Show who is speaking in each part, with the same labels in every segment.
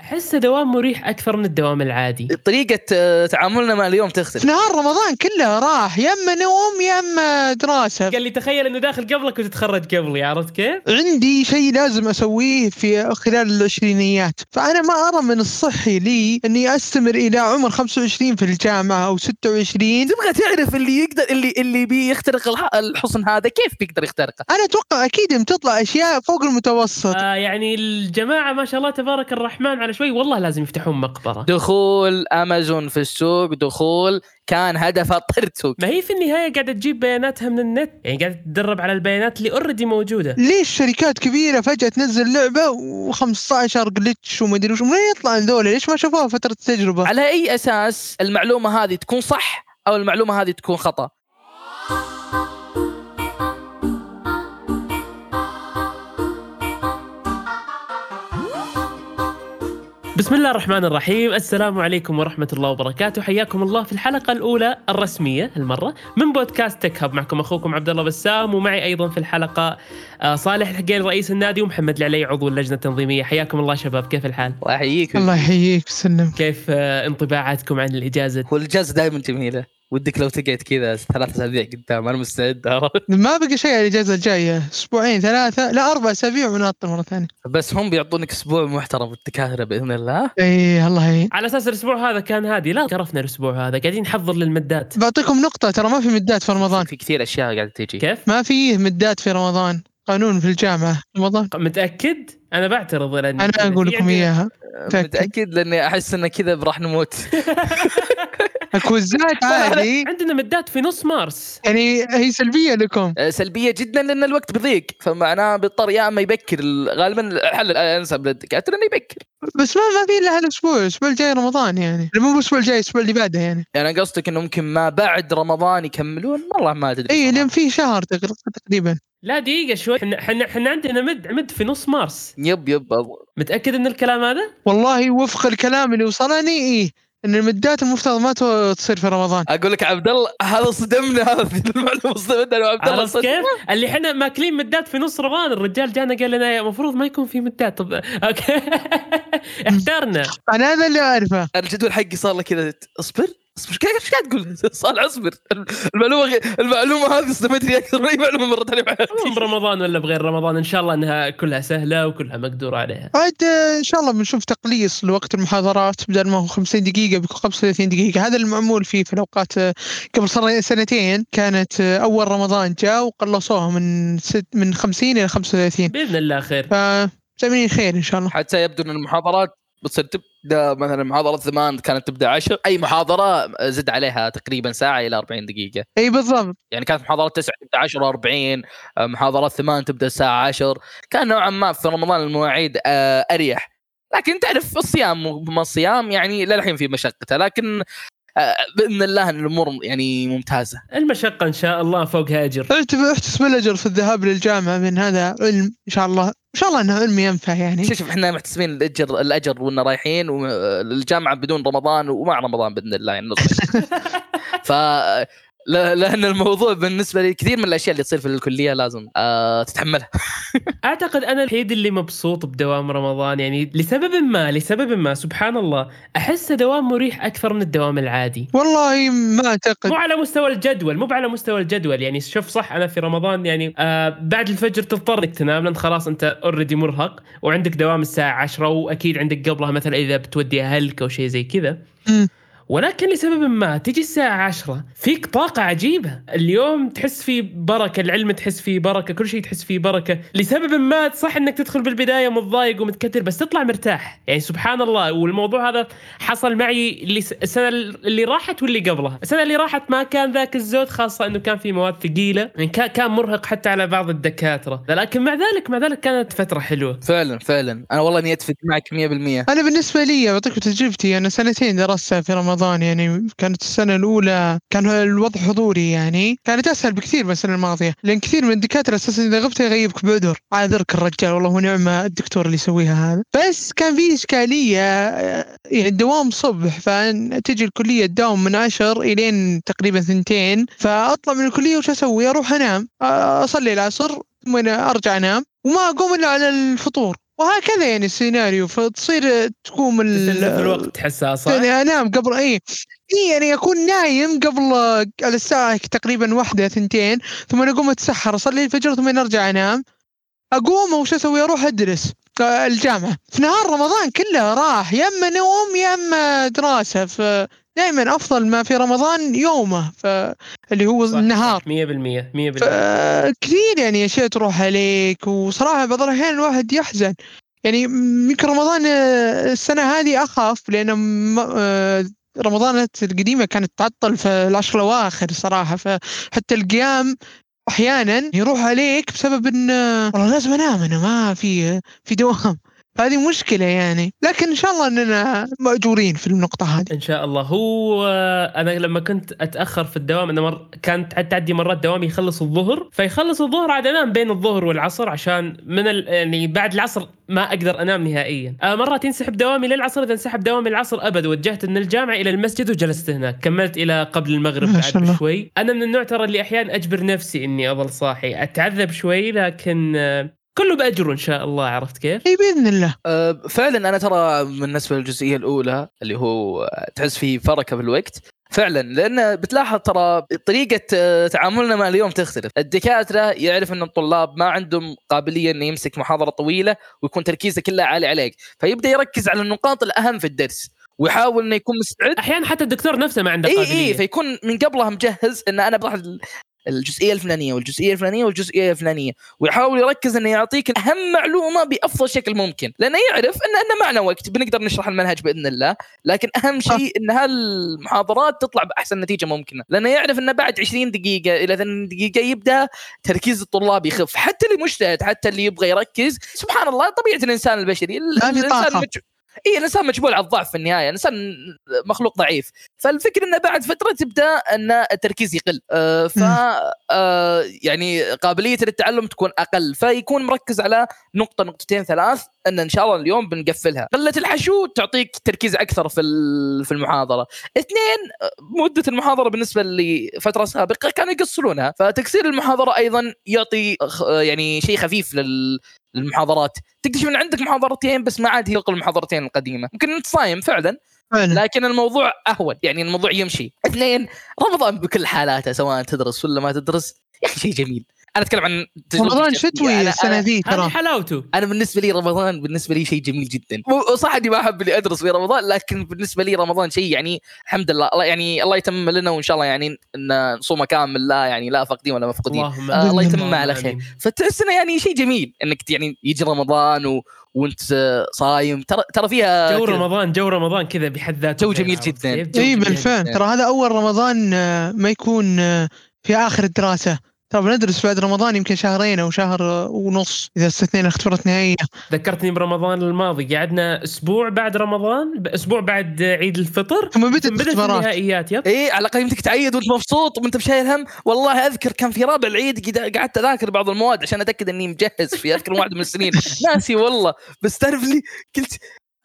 Speaker 1: احسه دوام مريح أكثر من الدوام العادي.
Speaker 2: طريقة آه، تعاملنا مع اليوم تختلف.
Speaker 3: نهار رمضان كله راح يا اما نوم يا اما دراسة.
Speaker 1: قال لي تخيل إنه داخل قبلك وتتخرج قبلي عرفت كيف؟
Speaker 3: عندي شيء لازم أسويه في خلال العشرينيات. فأنا ما أرى من الصحي لي إني أستمر إلى عمر 25 في الجامعة أو 26
Speaker 2: تبغى تعرف اللي يقدر اللي اللي بيخترق الح- الحصن هذا كيف بيقدر يخترقه؟
Speaker 3: أنا أتوقع أكيد بتطلع أشياء فوق المتوسط.
Speaker 1: آه يعني الجماعة ما شاء الله تبارك الرحمن على شوي والله لازم يفتحون مقبرة.
Speaker 2: دخول أمازون في السوق دخول كان هدفها طرد سوق
Speaker 1: ما هي في النهاية قاعدة تجيب بياناتها من النت؟ يعني قاعدة تدرب على البيانات اللي اوريدي موجودة.
Speaker 3: ليش شركات كبيرة فجأة تنزل لعبة و15 جلتش ومدري وش؟ من يطلع ذولا ليش ما شافوها فترة التجربة؟
Speaker 2: على أي أساس المعلومة هذه تكون صح أو المعلومة هذه تكون خطأ؟
Speaker 1: بسم الله الرحمن الرحيم. السلام عليكم ورحمة الله وبركاته. حياكم الله في الحلقة الأولى الرسمية المرة من بودكاست تك هب معكم أخوكم عبد الله بسام ومعي أيضا في الحلقة آه، صالح الحقيري رئيس النادي ومحمد العلي عضو اللجنة التنظيمية. حياكم الله شباب كيف الحال؟
Speaker 2: الله يحييك
Speaker 3: الله يحييك ويسلم
Speaker 1: كيف آه، انطباعاتكم عن الإجازة؟
Speaker 2: والاجازه دائما جميلة. ودك لو تقعد كذا ثلاث أسابيع قدام أنا مستعد؟
Speaker 3: ما بقى شيء على الاجازه الجاية أسبوعين ثلاثة لا أربع أسابيع ونعطل مرة ثانية.
Speaker 2: بس هم بيعطونك أسبوع محترم الدكاتره بإذن الله.
Speaker 3: إي الله يعين.
Speaker 1: على أساس الأسبوع هذا كان هادي لا كرفنا الأسبوع هذا قاعدين نحضر للمدات.
Speaker 3: بعطيكم نقطة ترى ما في مدات في رمضان.
Speaker 2: في كثير أشياء قاعدة تجي.
Speaker 1: كيف؟
Speaker 3: ما في مدات في رمضان قانون في الجامعة. رمضان.
Speaker 1: متأكد؟ أنا بعترض لأن
Speaker 3: أنا أقول لكم إياها. متأكد.
Speaker 2: متاكد لأني أحس ان كذا راح نموت.
Speaker 3: الكوزات عادي.
Speaker 1: عندنا مدات في نص مارس.
Speaker 3: يعني هي سلبية لكم.
Speaker 2: آه، سلبية جدا لأن الوقت بيضيق فمعناه بيضطر يا أما يبكر غالبا الحل الانسب للدكاتره إنه يبكر؟
Speaker 3: بس ما ما في إلا هالاسبوع الأسبوع الجاي رمضان يعني. مو الأسبوع الجاي الأسبوع اللي بعده يعني.
Speaker 2: يعني قصدك إنه ممكن ما بعد رمضان يكملون؟ والله ما أدري
Speaker 3: اي. لأن في شهر تقر- تقريبا.
Speaker 1: لا دقيقة شوي. إحنا إحنا إحنا عندنا مد مد في نص مارس.
Speaker 2: يب يب أبو-
Speaker 1: متأكد من الكلام هذا؟
Speaker 3: والله وفق الكلام اللي وصلني إيه. إن المدات المفترض ما تصير في رمضان.
Speaker 2: أقول لك عبد الله هذا صدمنا هذا المعلومة صدمنا أنا وعبد الله
Speaker 1: عرفت كيف؟ اللي إحنا ماكلين مدات في نص رمضان الرجال جانا قال لنا المفروض ما يكون في مدات. طب أوكي. احترنا.
Speaker 3: أنا هذا اللي أعرفه.
Speaker 2: الجدول حقي صار له كذا اصبر. اصبر إيش قاعد إيش قاعد تقول؟ صار اصبر. المعلومة المعلومة هذه صدمتني أكثر من اي معلومه مرت علي بحياتي
Speaker 1: برمضان ولا بغير رمضان إن شاء الله إنها كلها سهلة وكلها مقدور عليها.
Speaker 3: عاد إن شاء الله بنشوف تقليص لوقت المحاضرات بدل ما هو 50 دقيقة بيكون 35 دقيقة. هذا المعمول فيه في الأوقات آه، قبل سنتين. كانت آه، أول رمضان جاء وقلصوها من ست من 50 إلى 35
Speaker 1: بإذن الله خير.
Speaker 3: فزمين خير إن شاء الله.
Speaker 2: حتى يبدو إن المحاضرات بتصير تبدا مثلا محاضرة زمان كانت تبدأ 10 أي محاضرة زد عليها تقريبا ساعة إلى 40 دقيقة.
Speaker 3: إي بالضبط.
Speaker 2: يعني كانت محاضرات 9 تبدأ 10 40 محاضرات 8 تبدأ الساعة 10 كان نوعا ما في رمضان المواعيد آه، أريح. لكن تعرف الصيام وما الصيام يعني للحين في مشقته لكن بإذن الله إن الأمور يعني ممتازة.
Speaker 1: المشقة إن شاء الله فوقها أجر.
Speaker 3: احتسب الاجر في الذهاب للجامعة من هذا علم إن شاء الله إن شاء الله إنه علم ينفع يعني.
Speaker 2: شوف شوف إحنا محتسبين الاجر الأجر وإننا رايحين الجامعة بدون رمضان ومع رمضان بإذن الله يعني. ف لأن الموضوع بالنسبة لي كثير من الأشياء اللي تصير في الكلية لازم آه تتحملها.
Speaker 1: أعتقد أنا الوحيد اللي مبسوط بدوام رمضان يعني لسبب ما لسبب ما سبحان الله احسه دوام مريح أكثر من الدوام العادي.
Speaker 3: والله ما أعتقد.
Speaker 1: مو على مستوى الجدول مو على مستوى الجدول يعني شوف صح أنا في رمضان يعني آه بعد الفجر تضطر إنك تنام لأن خلاص أنت اوريدي مرهق وعندك دوام الساعة 10 وأكيد عندك قبلها مثلا إذا بتودي أهلك أو شيء زي كذا. ولكن لسبب ما تجي الساعة عشرة فيك طاقة عجيبة. اليوم تحس فيه بركة العلم تحس فيه بركة كل شيء تحس فيه بركة. لسبب ما صح إنك تدخل بالبداية متضايق ومتكتر بس تطلع مرتاح. يعني سبحان الله والموضوع هذا حصل معي اللي السنة اللي راحت واللي قبلها. السنة اللي راحت ما كان ذاك الزود خاصة إنه كان في مواد ثقيلة. يعني كا- كان مرهق حتى على بعض الدكاترة. لكن مع ذلك مع ذلك كانت فترة حلوة.
Speaker 2: فعلا فعلا. أنا والله اني اتفق معك 100%
Speaker 3: أنا بالنسبة لي بعطيكم تجربتي أنا سنتين درستها في رمضان. يعني كانت السنة الأولى كان الوضع حضوري يعني كانت أسهل بكثير من السنة الماضية لأن كثير من الدكاترة أساسا إذا غبت يغيبك بعذر عاذرك الرجال والله ونعم الدكتور اللي يسويها هذا. بس كان في إشكالية آه، يعني الدوام صبح فتجي الكلية تداوم من عشر إلين تقريبا ثنتين فأطلع من الكلية وش أسوي؟ أروح أنام. آه، أصلي العصر ثم أرجع أنام وما أقوم إلا على الفطور. وهكذا يعني السيناريو فتصير تقوم
Speaker 1: في الوقت تحسها صح؟
Speaker 3: يعني أنام قبل إي إي يعني أكون نايم قبل على الساعة تقريبا واحدة ثنتين ثم أقوم أتسحر أصلي الفجر ثم أرجع أنام. أقوم وش أسوي؟ أروح أدرس الجامعة. في نهار رمضان كله راح يا إما نوم يا إما دراسة فدائما أفضل ما في رمضان يومه فاللي هو
Speaker 1: صح،
Speaker 3: النهار.
Speaker 1: صح، 100% 100%
Speaker 3: كثير يعني اشياء تروح عليك. وصراحة بعض الأحيان الواحد يحزن. يعني يمكن رمضان آه، السنة هذه أخاف لأن آه، رمضان القديمة كانت تعطل في العشر الأواخر صراحة. فحتى القيام أحيانا يروح عليك بسبب إن آه، والله لازم أنام أنا ما في في دوام. هذه مشكلة يعني. لكن إن شاء الله إننا مأجورين في النقطة هذه.
Speaker 1: إن شاء الله. هو أنا لما كنت أتأخر في الدوام أنا مر... كانت تعدي مرات دوامي يخلص الظهر. فيخلص الظهر عاد أنام بين الظهر والعصر عشان من ال... يعني بعد العصر ما أقدر أنام نهائيا. آه مرات ينسحب دوامي للعصر إذا انسحب دوامي العصر أبد. وجهت من الجامعة إلى المسجد وجلست هناك. كملت إلى قبل المغرب بعد. بشوي. أنا من النوع ترى اللي أحيانا أجبر نفسي إني أظل صاحي. أتعذب شوي لكن آه، كله باجره إن شاء الله عرفت كيف؟
Speaker 3: إي بإذن الله.
Speaker 2: أه، فعلا أنا ترى بالنسبة للجزئية الأولى اللي هو تحس فيه فركة بالوقت فعلا لأن بتلاحظ ترى طريقة أه، تعاملنا مع اليوم تختلف، الدكاترة يعرف إن الطلاب ما عندهم قابلية إنه يمسك محاضرة طويلة ويكون تركيزه كلها عالي عليك، فيبدأ يركز على النقاط الأهم في الدرس ويحاول إنه يكون مستعد.
Speaker 1: أحيانا حتى الدكتور نفسه ما عنده
Speaker 2: إي
Speaker 1: قابلية.
Speaker 2: اي فيكون من قبلها مجهز إن أنا بروح الجزئية الفلانية والجزئية الفلانية والجزئية الفلانية ويحاول يركز إنه يعطيك أهم معلومة بأفضل شكل ممكن لأنه يعرف إن ان معنا وقت بنقدر نشرح المنهج بإذن الله لكن أهم شيء إن هالمحاضرات تطلع بأحسن نتيجة ممكنة لأنه يعرف إنه بعد 20 دقيقة إلى 30 دقيقة يبدأ تركيز الطلاب يخف حتى اللي مجتهد حتى اللي يبغى يركز سبحان الله طبيعة الإنسان البشري الإنسان. اي الإنسان مجبول على الضعف في النهاية الإنسان مخلوق ضعيف. فالفكرة إنه بعد فترة تبدأ إن التركيز يقل. آه ف آه يعني قابليته للتعلم تكون أقل. فيكون مركز على نقطة نقطتين ثلاث. إن إن شاء الله اليوم بنقفلها. قلة الحشو تعطيك تركيز أكثر في في المحاضرة. اثنين مدة المحاضرة بالنسبة لفترة سابقة كانوا يقصرونها. فتقصير المحاضرة أيضا يعطي يعني شيء خفيف لل للمحاضرات. تكتشف إن عندك محاضرتين بس ما عاد هي المحاضرتين القديمة. ممكن أنت صايم فعلا
Speaker 3: فعلا.
Speaker 2: لكن الموضوع أهون. يعني الموضوع يمشي. اثنين رمضان بكل حالاته سواء تدرس ولا ما تدرس. يا أخي شيء جميل. أنا أتكلم عن
Speaker 3: رمضان. شتوي
Speaker 2: السنة
Speaker 3: ذي ترى.
Speaker 1: حلاوته.
Speaker 2: أنا بالنسبة لي رمضان بالنسبة لي شيء جميل جدا. صح أني ما أحب إني أدرس في رمضان لكن بالنسبة لي رمضان شيء يعني الحمد لله. الله يعني الله يتمم لنا وإن شاء الله يعني إن نصوم كامل لا يعني لا فاقدين ولا مفقودين.
Speaker 1: اللهم
Speaker 2: آه الله. يتمم على خير. فتحس إنه يعني شيء جميل إنك يعني يجي رمضان و... وأنت صايم. ترى ترى فيها
Speaker 1: جو رمضان جو رمضان كذا بحد ذاته
Speaker 2: جو
Speaker 1: خير،
Speaker 2: جميل جداً.
Speaker 3: اي. بالفعل ترى هذا أول رمضان آه، ما يكون آه، في آخر الدراسة. ترى بندرس بعد رمضان يمكن شهرين أو شهر ونص إذا استثنينا اختبارات نهائيه
Speaker 1: ذكرتني برمضان الماضي قعدنا أسبوع بعد رمضان أسبوع بعد عيد الفطر
Speaker 3: ثم الاختبارات.
Speaker 1: النهائيات يب.
Speaker 2: إيه على الأقل يمديك تعيد وأنت مبسوط وأنت بشايل هم. والله أذكر كان في رابع العيد قعدت أذاكر بعض المواد عشان أتأكد إني مجهز في أذكر واحد من السنين. ناسي والله بس تعرف لي قلت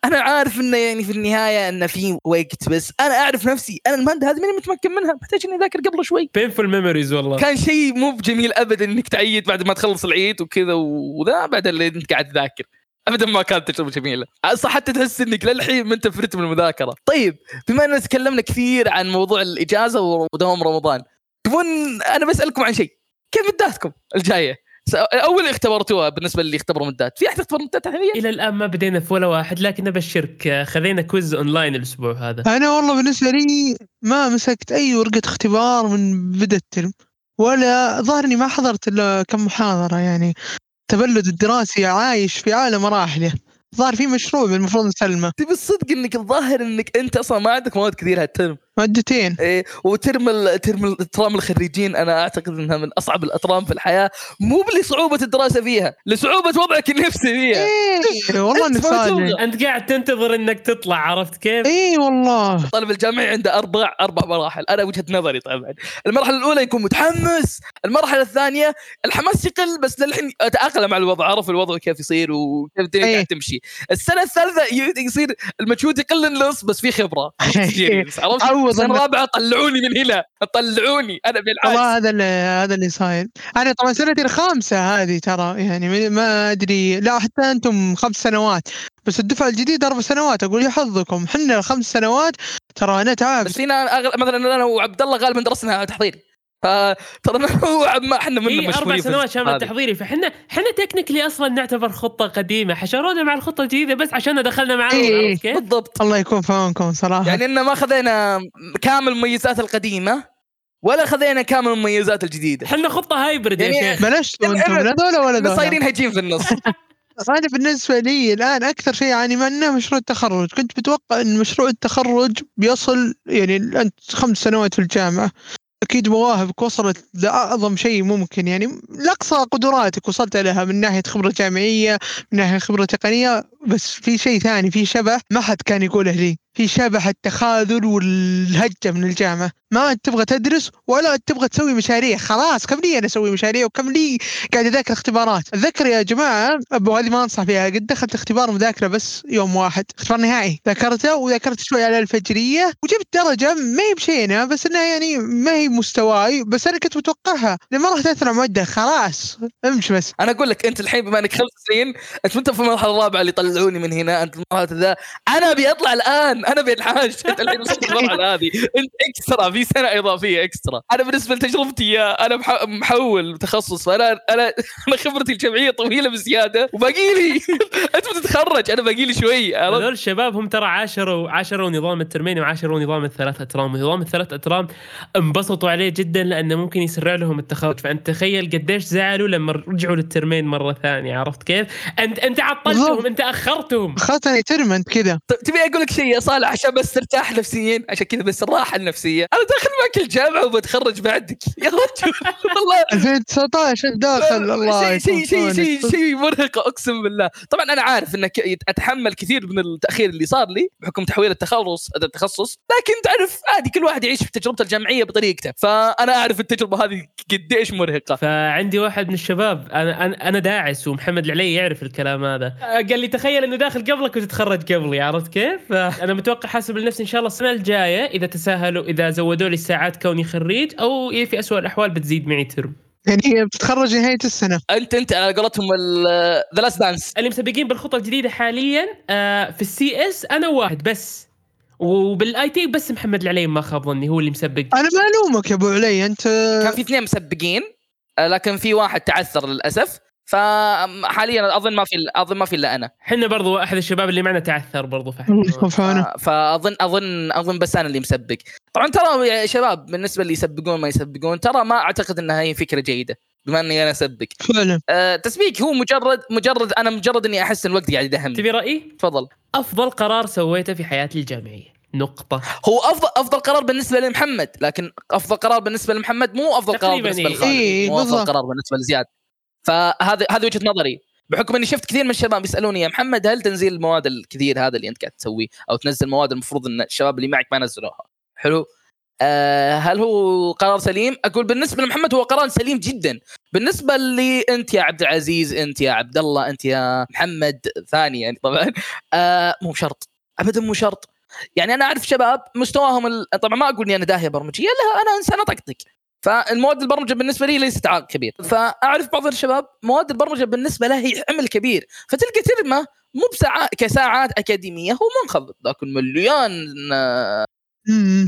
Speaker 2: أنا عارف إنه يعني في النهاية إنه في وقت بس أنا أعرف نفسي أنا الماده هذه ماني متمكن منها محتاج إني أذاكر قبل شوي.
Speaker 1: painful memories والله.
Speaker 2: كان شيء مو بجميل ابدا إنك تعيد بعد ما تخلص العيد وكذا وذا بعد اللي إنت قاعد تذاكر. ابدا ما كانت تجربة جميلة. صح حتى تحس إنك للحين ما انت في رتم المذاكرة. طيب بما إننا تكلمنا كثير عن موضوع الإجازة ودوام رمضان تبون أنا بسألكم عن شيء. كيف مداتكم الجاية؟ أول اللي اختبرتوها بالنسبة للي اختبروا mid ات في أحد اختبر مدات حاليا؟
Speaker 1: إلى الآن ما بدينا في ولا واحد لكن ابشرك خذينا quiz online الأسبوع هذا.
Speaker 3: أنا والله بالنسبة لي ما مسكت أي ورقة اختبار من بدا الترم ولا ظهرني ما حضرت إلا كم محاضرة يعني التبلد الدراسي عايش في اعلى مراحله ظهر في مشروع المفروض نسلمه.
Speaker 2: تبي الصدق إنك الظاهر إنك أنت أصلا ما عندك مواد كثير هالترم.
Speaker 3: مادتين.
Speaker 2: إيه وترم ترم الاترام الخريجين أنا أعتقد إنها من أصعب الأترام في الحياة مو لصعوبة الدراسة فيها لصعوبة وضعك النفسي فيها.
Speaker 3: إيه والله انك صادق.
Speaker 1: أنت قاعد تنتظر إنك تطلع عرفت كيف؟
Speaker 3: إيه والله.
Speaker 2: الطالب الجامعي عنده أربع أربع مراحل. أنا وجهة نظري طبعا. المرحلة الأولى يكون متحمس. المرحلة الثانية الحماس يقل بس للحين أتأقلم على الوضع عرف الوضع كيف يصير وكيف الدنيا
Speaker 3: إيه.
Speaker 2: قاعد تمشي. السنة الثالثة ي- يصير المجهود يقل النص بس في خبرة. عرفت؟ سنه
Speaker 3: إنك-
Speaker 2: رابعه طلعوني من هنا طلعوني أنا بالعكس.
Speaker 3: والله هذا اللي هذا اللي صاير. أنا طبعا سنتي الخامسة هذه ترى يعني ما- أدري لا حتى أنتم خمس سنوات بس الدفعة الجديدة أربع سنوات أقول يا حظكم حنا خمس سنوات ترى أنا تعبت.
Speaker 2: بس فينا أغل... مثلا أنا وعبد الله غالبا درسنا تحضيري فترى وعب ما إحنا منا
Speaker 1: اي
Speaker 2: أربع
Speaker 1: سنوات شامل. تحضيري فاحنا إحنا تكنيكلي أصلا نعتبر خطة قديمة. حشرونا مع الخطة الجديدة بس عشان دخلنا معاهم
Speaker 3: إيه.
Speaker 1: كيف؟
Speaker 2: بالضبط.
Speaker 3: الله يكون في عونكم صراحة.
Speaker 2: يعني إن ما خذينا كامل المميزات القديمة ولا خذينا كامل المميزات الجديدة.
Speaker 1: إحنا خطة هايبرد يا
Speaker 2: يعني-
Speaker 1: شيخ.
Speaker 3: بلشتوا أنتم لا ذولا ولا ذولا
Speaker 2: صايرين هجين في النص.
Speaker 3: أنا بالنسبة لي الآن أكثر شيء يعني منه مشروع التخرج. كنت متوقع إن مشروع التخرج بيصل يعني أنت خمس سنوات في الجامعة. أكيد مواهبك وصلت لأعظم شيء ممكن. يعني لأقصى قدراتك وصلت لها من ناحية خبرة جامعية من ناحية خبرة تقنية بس في شيء ثاني في شبح ما حد كان يقوله لي. في شبح التخاذل والهجة من الجامعة. ما أنت تبغى تدرس ولا أنت تبغى تسوي مشاريع. خلاص كم لي أنا أسوي مشاريع وكم لي قاعد أذاكر اختبارات؟ اتذكر يا جماعة أبو هذه ما أنصح فيها قد دخلت اختبار مذاكرة بس يوم واحد. اختبار نهائي. ذاكرته وذاكرت شوي على الفجرية وجبت درجة ما هي بشينة بس إنها يعني ما هي مستواي بس أنا كنت متوقعها. لما رحت اثنى ماده خلاص امشي بس.
Speaker 2: أنا أقول لك أنت الحين بما إنك خمس سنين أنت أنت في المرحلة الرابعة اللي يطلعوني من هنا أنت المرحلة ذا أنا أبي أطلع الآن. أنا أبي انحاش أنت الحين وصلت المرحله هذه. أنت اكسترا في سنة إضافية إكسترا. أنا بالنسبة لتجربتي أنا مح- محول تخصص فانا أنا أنا خبرتي الجامعية طويلة بزيادة وباقي لي أنت بتتخرج أنا باقي لي شوي عرفت؟
Speaker 1: هذول الشباب هم ترى عاشروا عاشروا نظام الترمين وعاشروا نظام الثلاث أترام. ونظام الثلاث أترام انبسطوا عليه جدا لأنه ممكن يسرع لهم التخرج. فأنت تخيل قديش زعلوا لما رجعوا للترمين مرة ثانية عرفت كيف؟ أنت أنت عطلتهم. أنت أخرتهم.
Speaker 3: اخذتني ترم انت كذا.
Speaker 2: طيب تبي أقول لك شيء يا صالح؟ عشان بس ترتاح نفسيا عشان كذا بس الراحه النفسيه أنا داخل معك الجامعة وبتخرج بعدك. يا رجل. والله.
Speaker 3: 2019 داخل. الله
Speaker 2: شيء شيء شيء شيء مرهق أقسم بالله. طبعا أنا عارف إنك أتحمل كثير من التأخير اللي صار لي بحكم تحويل التخصص التخصص لكن تعرف عادي كل واحد يعيش في تجربته الجامعية بطريقته. فأنا أعرف التجربة هذه قديش مرهقة.
Speaker 1: فعندي واحد من الشباب أنا أنا أنا داعس ومحمد العلي يعرف الكلام هذا. قال لي تخيل إنه داخل قبلك وتتخرج قبلي عرفت كيف؟ أنا متوقع حاسب لنفسي إن شاء الله السنة الجاية إذا تساهلوا إذا زودوا لي الساعات كوني خريج أو في اسوء الأحوال بتزيد معي ترم.
Speaker 3: يعني هي بتتخرج نهاية السنة.
Speaker 2: انت أنت على قولتهم the last dance
Speaker 1: اللي مسبقين بالخطة الجديدة حاليا آه، في ال CS أنا واحد بس. وبالاي تي بس محمد العلي ما خاب ظني هو اللي مسبق.
Speaker 3: أنا ما الومك يا أبو علي أنت
Speaker 2: كان في اثنين مسبقين آه، لكن في واحد تعثر للأسف. فحاليا أظن ما في أظن ما في إلا أنا.
Speaker 1: إحنا برضو أحد الشباب اللي معنا تعثر برضو فاحنا
Speaker 2: فاظن اظن أظن بس أنا اللي مسبق. طبعا ترى يا شباب بالنسبة اللي يسبقون ما يسبقون ترى ما أعتقد إنها هي فكرة جيدة بما إني أنا أسبق.
Speaker 3: فعلا.
Speaker 2: أه تسبيق هو مجرد مجرد أنا مجرد إني أحس إن الوقت قاعد يدهمني.
Speaker 1: تبي رأيي؟
Speaker 2: تفضل.
Speaker 1: أفضل قرار سويته في حياتي الجامعية. نقطة.
Speaker 2: هو افضل أفضل قرار بالنسبة لمحمد لكن أفضل قرار بالنسبة لمحمد مو أفضل قرار بالنسبة
Speaker 1: إيه.
Speaker 2: لخالد.
Speaker 3: إيه،
Speaker 2: مو أفضل
Speaker 3: بالضبط.
Speaker 2: قرار بالنسبة لزياد. فهذا هذه وجهة نظري. بحكم إني شفت كثير من الشباب يسألوني يا محمد هل تنزيل المواد الكثير هذا اللي أنت قاعد تسويه أو تنزل مواد المفروض إن الشباب اللي معك ما نزلوها؟ حلو؟ آه هل هو قرار سليم؟ أقول بالنسبة لمحمد هو قرار سليم جدا، بالنسبة لي أنت يا عبد العزيز، أنت يا عبد الله، أنت يا محمد ثاني يعني طبعا. آه مو شرط ابدا مو شرط. يعني أنا أعرف شباب مستواهم. طبعا ما أقول إني أنا داهية برمجية لا أنا إنسان أطقطق. فالمواد البرمجة بالنسبة لي ليست عائق كبير. فأعرف بعض الشباب مواد البرمجة بالنسبة له هي عمل كبير. فتلقى ترمة مو بساعات كساعات أكاديمية هو منخفض لكن مليان.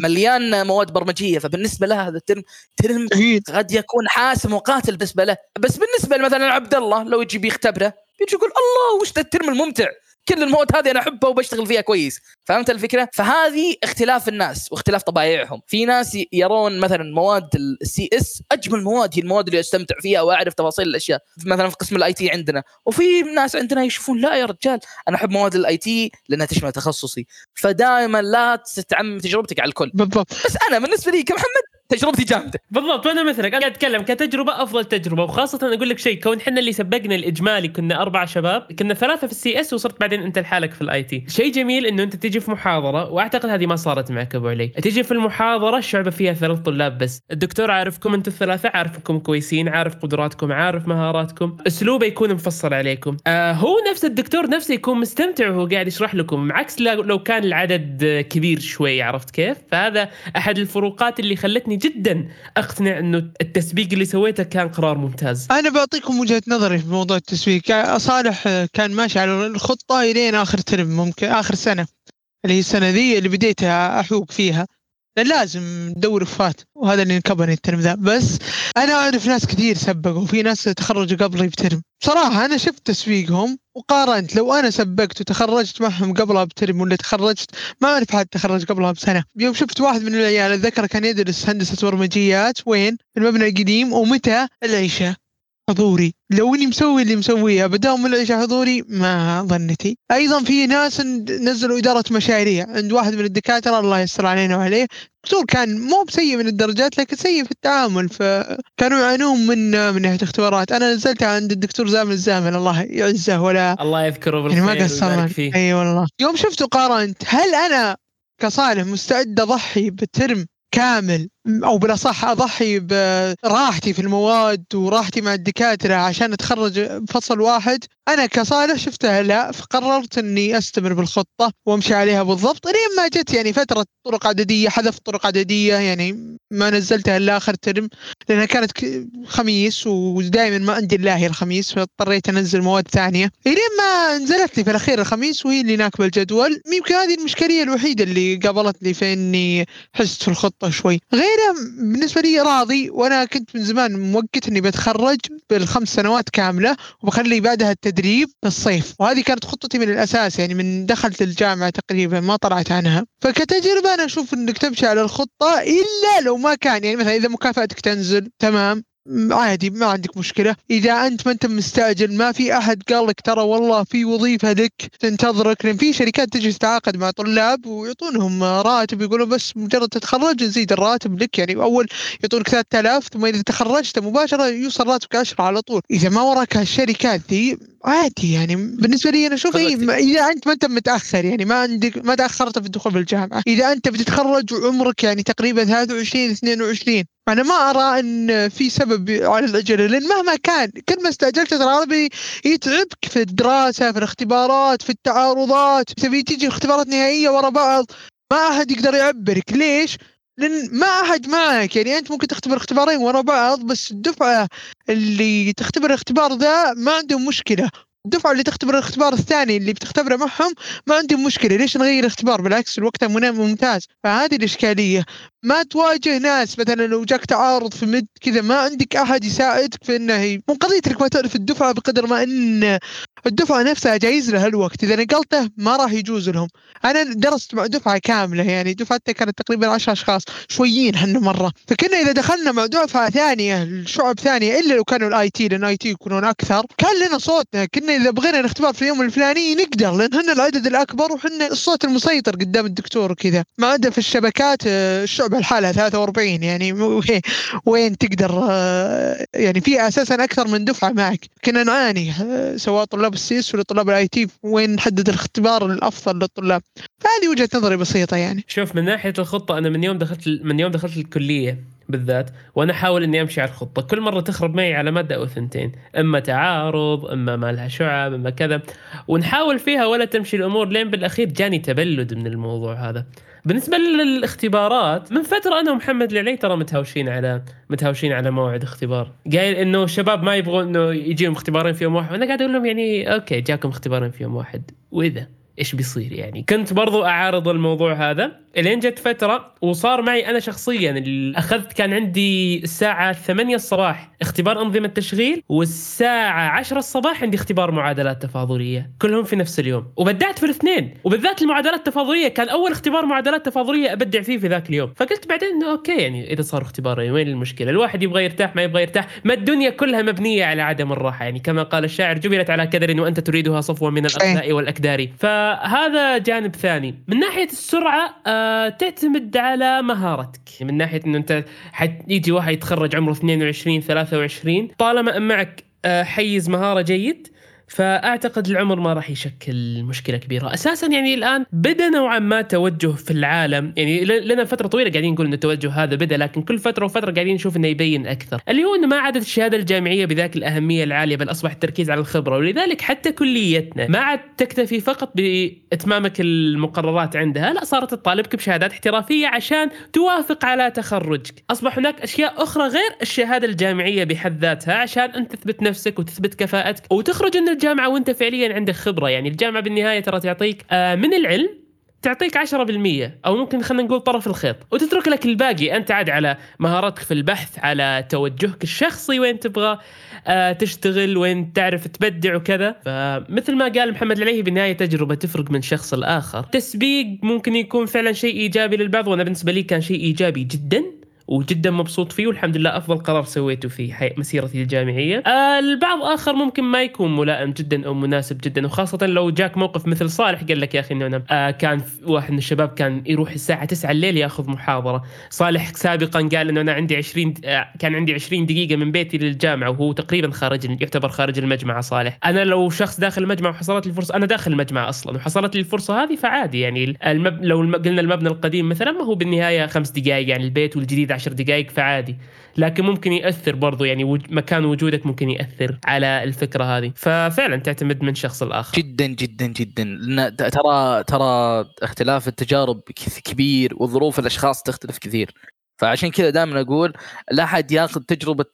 Speaker 2: مليان مواد برمجية. فبالنسبة له هذا الترم ترم قد يكون حاسم وقاتل بالنسبة له. بس بالنسبة مثلا عبد الله لو يجي بيختبره يجي يقول الله وش ذا الترم الممتع؟ كل المواد هذه أنا أحبها وبشتغل فيها كويس. فهمت الفكرة؟ فهذه اختلاف الناس واختلاف طبائعهم. في ناس يرون مثلا مواد ال CS أجمل مواد هي المواد اللي أستمتع فيها وأعرف تفاصيل الأشياء. مثلا في قسم ال IT عندنا. وفي ناس عندنا يشوفون لا يا رجال أنا أحب مواد ال IT لأنها تشمل تخصصي. فدائما لا تستعم تجربتك على الكل.
Speaker 3: بالضبط.
Speaker 2: بس أنا بالنسبة لي كمحمد تجربتي جامدة.
Speaker 1: بالضبط وأنا مثلك أنا قاعد أتكلم كتجربة أفضل تجربة وخاصة أقول لك شيء كون إحنا اللي سبقنا الإجمالي كنا أربع شباب كنا ثلاثة في ال CS وصرت بعدين أنت لحالك في ال IT. شيء جميل إنه أنت تجي في محاضرة وأعتقد هذه ما صارت معك أبو علي. تجي في المحاضرة الشعبة فيها ثلاث طلاب بس. الدكتور عارفكم أنتم الثلاثة عارفكم كويسين عارف قدراتكم عارف مهاراتكم. أسلوبه يكون مفصل عليكم. آه هو نفس الدكتور نفسه يكون مستمتع وهو قاعد يشرح لكم عكس لو كان العدد كبير شوي عرفت كيف؟ فهذا أحد الفروقات اللي خلتني جدا أقتنع إنه التسبيق اللي سويته كان قرار ممتاز.
Speaker 3: أنا بعطيكم وجهة نظري في موضوع التسويق كا- صالح آه، كان ماشي على الخطة إلين آخر ترم ممكن آخر سنة اللي هي السنة ذي اللي بديتها أحوق فيها. لازم ندور فات. وهذا اللي انكبني الترم ذا. بس أنا أعرف ناس كثير سبقوا. وفي ناس تخرجوا قبلي بترم. بصراحه أنا شفت تسويقهم وقارنت. لو أنا سبقت وتخرجت معهم قبلها بترم ولا تخرجت ما أعرف حد تخرج قبلها بسنة. يوم شفت واحد من العيال أتذكر كان يدرس هندسة برمجيات وين؟ في المبنى القديم. ومتى؟ العشاء. حضوري. لو إني مسوي اللي مسويه بداوم العشاء حضوري ما ظنتي. أيضا في ناس نزلوا إدارة مشاريع عند واحد من الدكاترة الله يستر علينا وعليه. الدكتور كان مو بسيء من الدرجات لكن سيء في التعامل فكانوا يعانون من من ناحيه اختبارات أنا نزلتها عند الدكتور زامل الزامل الله يعزه ولا
Speaker 1: الله يذكره بالخير
Speaker 3: يعني ما قصرنا. أي والله. يوم شفته قارنت هل أنا كصالح مستعد أضحي بترم كامل أو بالأصح أضحي براحتي في المواد وراحتي مع الدكاترة عشان أتخرج بفصل واحد. أنا كصالح شفتها لا فقررت إني أستمر بالخطة وأمشي عليها بالضبط. لين ما جت يعني فترة طرق عددية حذفت طرق عددية يعني ما نزلتها إلا آخر ترم لأنها كانت خميس ودائما ما عندي إلا هي الخميس فاضطريت أنزل مواد ثانية. الين ما نزلت لي في الأخير الخميس وهي اللي ناكبه الجدول. يمكن هذه المشكلة الوحيدة اللي قابلت لي في إني حست في الخطة شوي. غيره بالنسبة لي راضي وأنا كنت من زمان موقت إني بتخرج بالخمس سنوات كاملة وبخلي بعدها التدريب في الصيف وهذه كانت خطتي من الأساس يعني من دخلت الجامعة تقريبا ما طلعت عنها. فكتجربة أنا أشوف إنك تمشي على الخطة إلا لو ما كان يعني مثلا إذا مكافأتك تنزل تمام. عادي ما عندك مشكلة. إذا أنت ما أنت مستعجل ما في أحد قال لك ترى والله في وظيفة لك تنتظرك. لأن في شركات تجي تتعاقد مع طلاب ويعطونهم راتب يقولوا بس مجرد تتخرج نزيد الراتب لك. يعني أول يعطونك 3000 ثم إذا تخرجت مباشرة يوصل راتبك 10 على طول. إذا ما وراك هالشركات ذي عادي يعني. بالنسبة لي أنا أشوف إيه إذا أنت ما أنت متأخر يعني ما عندك ما تأخرت في الدخول بالجامعة. إذا أنت بتتخرج وعمرك يعني تقريبا 23 22 أنا ما أرى أن في سبب على العجلة لأن مهما كان كل ما استعجلت ترى هذا بي- يتعبك في الدراسة في الاختبارات في التعارضات تبي تيجي اختبارات نهائية ورا بعض ما أحد يقدر يعبرك. ليش؟ لأن ما أحد معك. يعني أنت ممكن تختبر اختبارين ورا بعض بس الدفعة اللي تختبر الاختبار ذا ما عندهم مشكلة. الدفعة اللي تختبر الاختبار الثاني اللي بتختبره معهم ما عندهم مشكلة. ليش نغير الاختبار؟ بالعكس الوقت ممتاز. فهذه الإشكالية. ما تواجه ناس مثلا لو جاك تعارض في mid كذا ما عندك أحد يساعدك في إنه ي- مو قضية ما تعرف الدفعة بقدر ما إن الدفعة نفسها جايز لها الوقت إذا نقلته ما راح يجوز لهم. أنا درست مع دفعة كاملة يعني دفعتنا كانت تقريبا 10 أشخاص شويين حنا مرة. فكنا إذا دخلنا مع دفعة ثانية الشعب ثانية إلا لو كانوا ال IT لأن IT يكونون أكثر كان لنا صوتنا كنا إذا بغينا نختبر في اليوم الفلاني نقدر لأن هن العدد الأكبر وحنا الصوت المسيطر قدام الدكتور وكذا. ما عدا في الشبكات الشعب الحالة 43 يعني وين تقدر آه، يعني في أساسا أكثر من دفعة معك. كنا نعاني آه، سواء طلاب ال CS ولا طلاب ال IT وين نحدد الاختبار الأفضل للطلاب؟ فهذه وجهة نظري بسيطة يعني.
Speaker 1: شوف من ناحية الخطة أنا من يوم دخلت من يوم دخلت الكلية بالذات وأنا أحاول إني أمشي على الخطة. كل مرة تخرب معي على مادة أو ثنتين إما تعارض إما ما لها شعب إما كذا. ونحاول فيها ولا تمشي الأمور. لين بالأخير جاني تبلد من الموضوع هذا. بالنسبة للاختبارات من فترة أنا ومحمد العلي ترى متهاوشين على متهاوشين على موعد اختبار. قايل إنه الشباب ما يبغون إنه يجيهم اختبارين في يوم واحد وأنا قاعد أقول لهم يعني okay جاكم اختبارين في يوم واحد وإذا. إيش بيصير يعني؟ كنت برضو أعارض الموضوع هذا. إلين جت فترة وصار معي أنا شخصيا اللي أخذت كان عندي الساعة 8 الصباح اختبار أنظمة تشغيل والساعة 10 الصباح عندي اختبار معادلات تفاضلية. كلهم في نفس اليوم. وبدعت في الاثنين. وبالذات المعادلات التفاضلية كان أول اختبار معادلات تفاضلية أبدع فيه في ذاك اليوم. فقلت بعدين إنه okay يعني إذا صار اختبارين وين المشكلة؟ الواحد يبغى يرتاح ما يبغى يرتاح. ما الدنيا كلها مبنية على عدم الراحة يعني. كما قال الشاعر جبلت على كدر وأنت تريدها صفوا من الاقداء والاكدار فهذا جانب ثاني. من ناحية السرعة آه تعتمد على مهارتك. من ناحية انه أنت حيجي واحد يتخرج عمره 22 23 طالما معك آه حيز مهارة جيد فأعتقد العمر ما راح يشكل مشكلة كبيرة، أساسا يعني الآن بدأ نوعا ما توجه في العالم، يعني لنا فترة طويلة قاعدين نقول إن التوجه هذا بدأ لكن كل فترة وفترة قاعدين نشوف إنه يبين أكثر، اللي هو إنه ما عادت الشهادة الجامعية بذاك الأهمية العالية بل أصبح التركيز على الخبرة، ولذلك حتى كليتنا ما عاد تكتفي فقط بإتمامك المقررات عندها، لا صارت تطالبك بشهادات احترافية عشان توافق على تخرجك، أصبح هناك أشياء أخرى غير الشهادة الجامعية بحد ذاتها عشان أنت تثبت نفسك وتثبت كفاءتك. وتخرج من الجامعة وانت فعليا عندك خبرة، يعني الجامعة بالنهاية ترى تعطيك آه، من العلم تعطيك 10% أو ممكن خلينا نقول طرف الخيط. وتترك لك الباقي أنت عاد على مهاراتك في البحث على توجهك الشخصي وين تبغى آه، تشتغل وين تعرف تبدع وكذا. فمثل ما قال محمد العليهي بالنهايه تجربة تفرق من شخص لآخر. تسبيق ممكن يكون فعلا شيء إيجابي للبعض وأنا بالنسبة لي كان شيء إيجابي جدا. وجدا مبسوط فيه والحمد لله أفضل قرار سويته في مسيرتي الجامعية. آه البعض آخر ممكن ما يكون ملائم جدا أو مناسب جدا وخاصة لو جاك موقف مثل صالح قال لك يا أخي إنه أنا آه كان واحد من الشباب كان يروح الساعة 9 الليل يأخذ محاضرة. صالح سابقا قال إنه أنا عندي 20 آه كان عندي 20 دقيقة من بيتي للجامعة وهو تقريبا خارج يعتبر خارج المجمع صالح. أنا لو شخص داخل المجمع وحصلت لي الفرصه أنا داخل المجمع أصلا وحصلت لي الفرصة هذه فعادي يعني المب... لو. قلنا المبنى القديم مثلا ما هو بالنهاية خمس دقائق يعني البيت والجديد عشر دقائق فعادي. لكن ممكن يأثر برضو يعني. مكان وجودك ممكن يأثر على الفكرة هذه. ففعلا تعتمد من شخص لآخر.
Speaker 2: جدا جدا جدا. ترى ترى اختلاف التجارب كبير وظروف الأشخاص تختلف كثير. فعشان كذا دائما أقول لا أحد ياخذ تجربة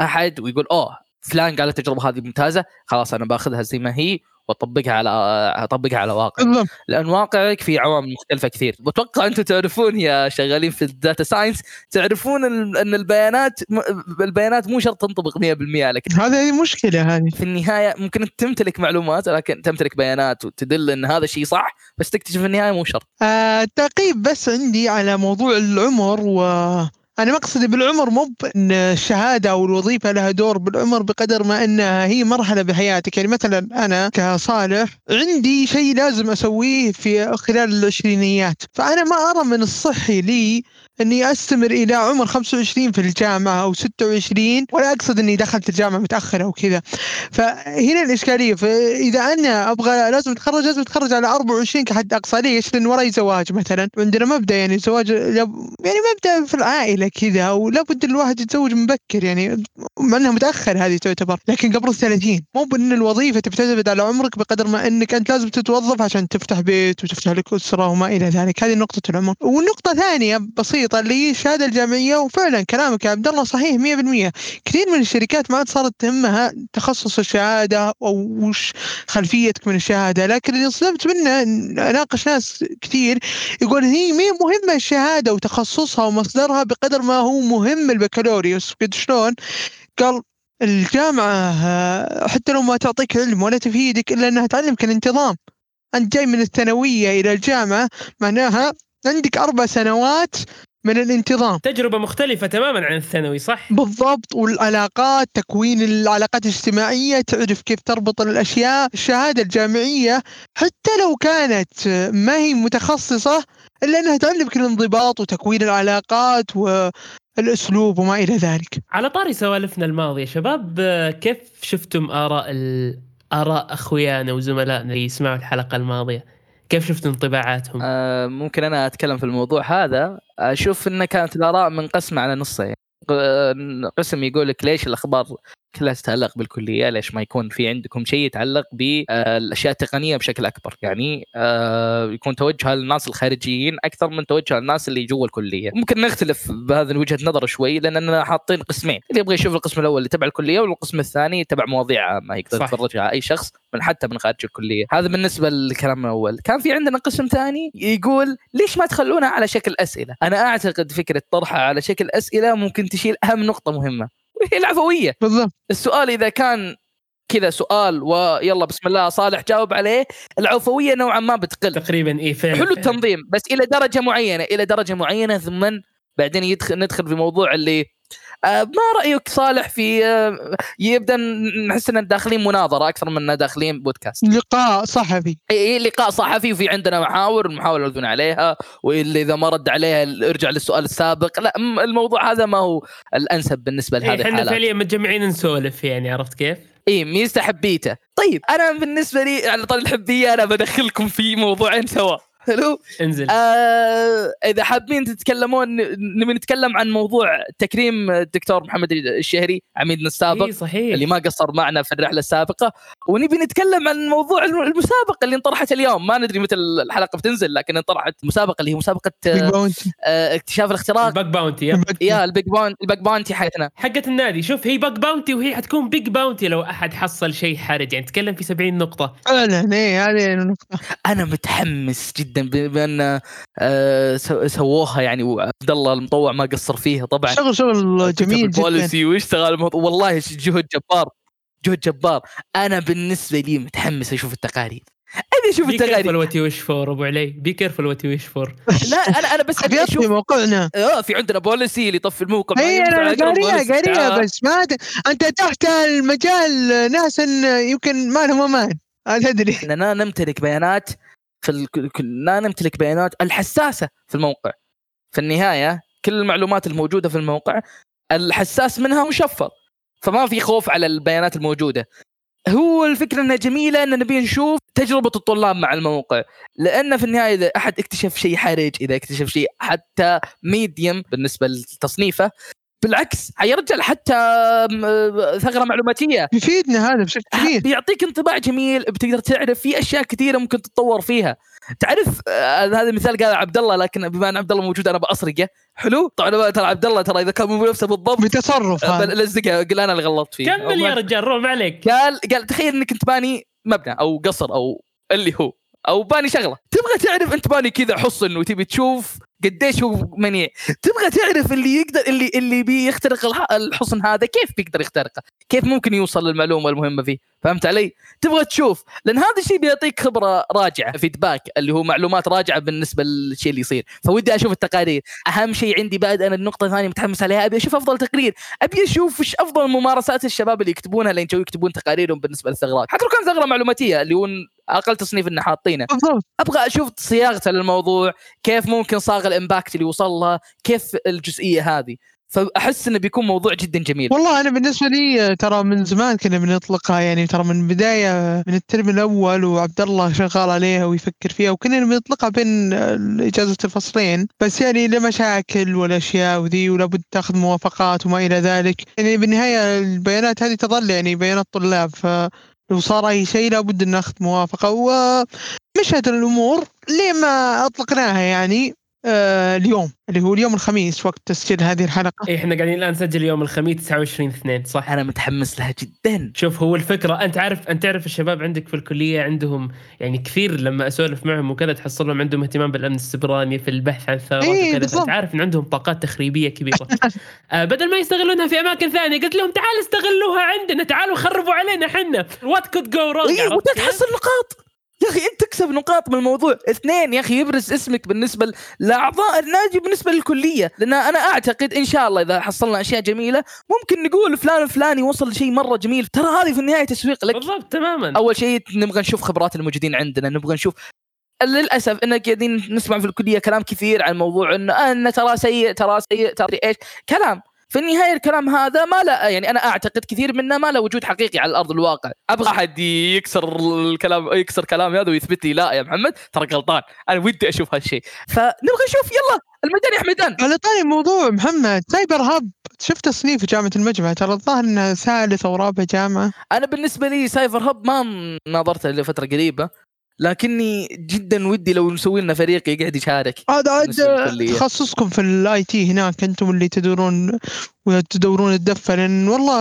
Speaker 2: أحد ويقول أوه فلان قال التجربة هذه ممتازة خلاص أنا باخذها زي ما هي. وأطبقها على أطبقها على واقع.
Speaker 3: بالضبط.
Speaker 2: لأن واقعك في عوامل مختلفة كثير. واتوقع أنتم تعرفون يا شغالين في ال data science تعرفون إن البيانات البيانات مو شرط تنطبق 100% على كل
Speaker 3: هذه مشكلة هذه.
Speaker 2: في النهاية ممكن انت تمتلك معلومات لكن تمتلك بيانات وتدل إن هذا الشيء صح بس تكتشف في النهاية مو شرط.
Speaker 3: آه تعقيب بس عندي على موضوع العمر و أنا مقصدي بالعمر مو بأن الشهادة أو الوظيفة لها دور بالعمر بقدر ما أنها هي مرحلة بحياتك. يعني مثلا أنا كصالح عندي شيء لازم أسويه في خلال العشرينيات. فأنا ما أرى من الصحي لي أني أستمر إلى عمر 25 في الجامعة أو 26 ولا أقصد أني دخلت الجامعة متأخر أو كذا. فهنا الإشكالية فإذا أنا أبغى لازم أتخرج لازم أتخرج على 24 كحد أقصى ليش؟ لأن وراي زواج مثلا. عندنا مبدأ يعني الزواج يعني مبدأ في العائلة كذا ولا بد الواحد يتزوج مبكر يعني مع إنها متاخر هذه تعتبر لكن قبل الثلاثين. مو بإن الوظيفة تعتمد على عمرك بقدر ما إنك أنت لازم تتوظف عشان تفتح بيت وتفتح لك أسرة وما إلى ذلك. هذه نقطة العمر. والنقطه ثانية بسيطة. هي الشهادة الجامعية وفعلا كلامك يا عبد الله صحيح 100% كثير من الشركات ما عاد صارت تهمها تخصص الشهادة أو وش خلفيتك من الشهادة لكن اللي صدمت منه اناقش ناس كثير يقول هي مي مهمة الشهادة وتخصصها ومصدرها بقدر ما هو مهم البكالوريوس. قد شلون؟ قال الجامعة آه، حتى لو ما تعطيك علم ولا تفيدك إلا أنها تعلمك الانتظام. أنت جاي من الثانوية إلى الجامعة معناها عندك أربع سنوات من الانتظام.
Speaker 1: تجربة مختلفة تماما عن الثانوي صح؟
Speaker 3: بالضبط. والعلاقات تكوين العلاقات الاجتماعية تعرف كيف تربط الأشياء. الشهادة الجامعية حتى لو كانت ما هي متخصصة إلا أنها تعلمك الانضباط وتكوين العلاقات والأسلوب وما إلى ذلك.
Speaker 1: على طاري سوالفنا الماضية شباب كيف شفتم آراء ال... آراء أخويانا وزملائنا اللي يسمعوا الحلقة الماضية؟ كيف شفتوا انطباعاتهم؟
Speaker 2: آه ممكن أنا أتكلم في الموضوع هذا. أشوف إن كانت الآراء منقسمة على نصين. ق- قسم يقول لك ليش الأخبار كلها تتعلق بالكلية ليش ما يكون في عندكم شيء يتعلق بالأشياء التقنية بشكل أكبر؟ يعني آه يكون توجه للناس الخارجيين أكثر من توجه للناس اللي جوا الكلية. ممكن نختلف بهذه وجهة نظر شوي لأننا حاطين قسمين. اللي يبغى يشوف القسم الأول اللي تبع الكلية والقسم الثاني تبع مواضيع عامة يقدر. يتفرجها أي شخص من حتى من خارج الكلية. هذا بالنسبة للكلام الأول. كان في عندنا قسم ثاني يقول ليش ما تخلونها على شكل أسئلة؟ أنا أعتقد فكرة طرحها على شكل أسئلة ممكن تشيل أهم نقطة مهمة. وهي العفويه
Speaker 3: بالضبط.
Speaker 2: السؤال إذا كان كذا سؤال ويلا بسم الله صالح جاوب عليه العفويه نوعا ما بتقل.
Speaker 1: تقريبا اي فعلا
Speaker 2: حلو. التنظيم بس إلى درجة معينة إلى درجة معينة ثم بعدين يدخل ندخل في موضوع اللي ما رأيك صالح في آه، يبدأ نحس اننا داخلين مناظرة أكثر من داخلين بودكاست؟
Speaker 3: لقاء صحفي.
Speaker 2: إي لقاء صحفي وفي عندنا محاور المحاور يردون عليها واللي إذا ما رد عليها ارجع للسؤال السابق. لا الموضوع هذا ما هو الأنسب بالنسبة لهذه
Speaker 1: إيه، إحنا
Speaker 2: الحالات.
Speaker 1: فعليا متجمعين نسولف يعني عرفت كيف؟
Speaker 2: إي ميزته حبيته. طيب أنا بالنسبة لي على طول الحبية أنا بدخلكم في موضوعين سوا. حلو؟
Speaker 1: انزل.
Speaker 2: آه إذا حابين تتكلمون نبي نتكلم عن موضوع تكريم الدكتور محمد الشهري عميدنا السابق
Speaker 1: اي صحيح.
Speaker 2: اللي ما قصر معنا في الرحلة السابقة. ونبي نتكلم عن موضوع المسابقة اللي انطرحت اليوم. ما ندري متى الحلقة بتنزل لكن انطرحت مسابقة اللي هي مسابقة
Speaker 3: bug
Speaker 2: آه،
Speaker 3: bounty.
Speaker 2: آه، اكتشاف الاختراق.
Speaker 1: ال bug bounty.
Speaker 2: يا. ال bug bounty ال bug bounty حياتنا
Speaker 1: حقة النادي. شوف هي bug bounty وهي حتكون big bounty لو أحد حصل شيء حرج. يعني تتكلم في 70 نقطة.
Speaker 3: فعلا إيه هذه النقطة
Speaker 2: أنا متحمس جدا. بأن آه، سو- سووها يعني وعبد الله المطوع ما قصر فيها طبعا.
Speaker 3: شغل شغل
Speaker 2: كتب
Speaker 3: جميل جدا.
Speaker 2: ال policy واشتغل والله جهد جبار جهد جبار. أنا بالنسبة لي متحمس أشوف التقارير. ابي أشوف
Speaker 1: بي كيرفل
Speaker 2: التقارير.
Speaker 1: وات يو ويش فور أبو علي. بي كيرفل وات يو ويش فور
Speaker 2: لا أنا أنا بس أبي
Speaker 3: حفيظ في
Speaker 2: أشوف
Speaker 3: موقعنا.
Speaker 2: آه في عندنا بوليسي اللي يطفي الموقع ما أنا
Speaker 3: قاريها قاريها. بس ما ت- أنت تحت المجال ناس يمكن ما لهم أمان. أدري.
Speaker 2: اننا نمتلك بيانات. في لا نمتلك بيانات الحساسة في الموقع. في النهاية كل المعلومات الموجودة في الموقع الحساس منها مشفر فما في خوف على البيانات الموجودة. هو الفكرة إنها جميلة إن نبي نشوف تجربة الطلاب مع الموقع. لأن في النهاية إذا أحد اكتشف شيء حرج إذا اكتشف شيء حتى ميديم بالنسبة لتصنيفه بالعكس رجال حتى ثغرة معلوماتية.
Speaker 3: يفيدنا هذا بشكل كبير.
Speaker 2: بيعطيك انطباع جميل بتقدر تعرف في أشياء كثيرة ممكن تتطور فيها. تعرف آه، هذا مثال قال عبد الله لكن بما أن عبد الله موجود أنا بأسرقه. حلو؟ طبعا ترى عبد الله ترى إذا كان مو بنفسه بالضبط.
Speaker 3: بتصرف
Speaker 2: آه،
Speaker 3: هذا
Speaker 2: بلزقه قل أنا اللي غلطت فيه.
Speaker 1: كمل يا رجال روح ما عليك.
Speaker 2: قال قال تخيل إنك أنت باني مبنى أو قصر أو اللي هو أو باني شغلة. تبغى تعرف أنت باني كذا حصن وتبي تشوف قديش هو منيع. تبغى تعرف اللي يقدر اللي اللي بيخترق الح- الحصن هذا كيف بيقدر يخترقه؟ كيف ممكن يوصل للمعلومة المهمة فيه؟ فهمت علي؟ تبغى تشوف لأن هذا الشيء بيعطيك خبرة راجعة فيدباك اللي هو معلومات راجعة بالنسبة للشيء اللي يصير. فودي أشوف التقارير. أهم شيء عندي بعد أنا النقطة الثانية متحمس عليها أبي أشوف أفضل تقرير. أبي أشوف وش أفضل ممارسات الشباب اللي يكتبونها لين يكتبون تقاريرهم بالنسبة للثغرات. حتى لو كان ثغرة معلوماتية اللي هو أقل تصنيف إنه حاطينه. أبغى أشوف صياغته للموضوع كيف ممكن صاغ ال impact اللي وصل له كيف الجزئية هذه. فأحس إنه بيكون موضوع جدا جميل.
Speaker 3: والله أنا بالنسبة لي ترى من زمان كنا بنطلقها يعني ترى من بداية من الترم الأول وعبد الله شغال عليها ويفكر فيها وكنا بنطلقها بين اجازه الفصلين. بس يعني لمشاكل والاشياء وذي ولابد تأخذ موافقات وما إلى ذلك. يعني بالنهاية البيانات هذه تظل يعني بيانات طلاب فلو صار أي شيء لابد أن ناخذ موافقة ومشهد الأمور لما أطلقناها يعني؟ آه اليوم اللي هو اليوم الخميس وقت تسجيل هذه الحلقة.
Speaker 1: إيه، إحنا قاعدين الآن نسجل يوم الخميس 29 2 صح؟
Speaker 2: أنا متحمس لها جدا.
Speaker 1: شوف هو الفكرة أنت عارف أنت تعرف الشباب عندك في الكلية عندهم يعني كثير لما أسولف معهم وكذا تحصلهم عندهم اهتمام بالأمن السبراني في البحث عن الثغرات
Speaker 3: إيه،
Speaker 1: وكذا. أنت عارف إن عندهم طاقات تخريبية كبيرة. آه بدل ما يستغلونها في أماكن ثانية قلت لهم تعالوا استغلوها عندنا تعالوا خربوا علينا إحنا. what could go wrong
Speaker 2: اي وانت تحصل نقاط. يا أخي أنت تكسب نقاط من الموضوع. اثنين يا أخي يبرز اسمك بالنسبة لأعضاء النادي بالنسبة للكلية. لأن أنا أعتقد إن شاء الله إذا حصلنا أشياء جميلة ممكن نقول فلان الفلاني وصل لشيء مرة جميل. ترى هذه في النهاية تسويق لك.
Speaker 1: بالضبط تماما.
Speaker 2: أول شيء نبغى نشوف خبرات الموجودين عندنا نبغى نشوف. للأسف إن قاعدين نسمع في الكلية كلام كثير عن موضوع إنه إن ترى سيء ترى سيء ترى إيش. كلام. في النهاية الكلام هذا ما لا يعني أنا أعتقد كثير منه ما له وجود حقيقي على الأرض الواقع. أبغى أحد يكسر الكلام يكسر كلامي هذا ويثبت لي لا يا محمد ترى غلطان. أنا ودي أشوف هالشيء. فنبغى نشوف يلا الميدان يا حمدان
Speaker 3: على طاري الموضوع محمد سايبر هاب شفت تصنيف جامعة المجمع؟ ترى الظاهر انها ثالث أو رابع جامعة.
Speaker 2: أنا بالنسبة لي سايبر هب ما ناظرته لفترة قريبة. لكني جدا ودي لو نسوي لنا فريق يقعد يشارك
Speaker 3: هذا. تخصصكم في ال IT هناك أنتم اللي تدورون وتدورون الدفة لأن والله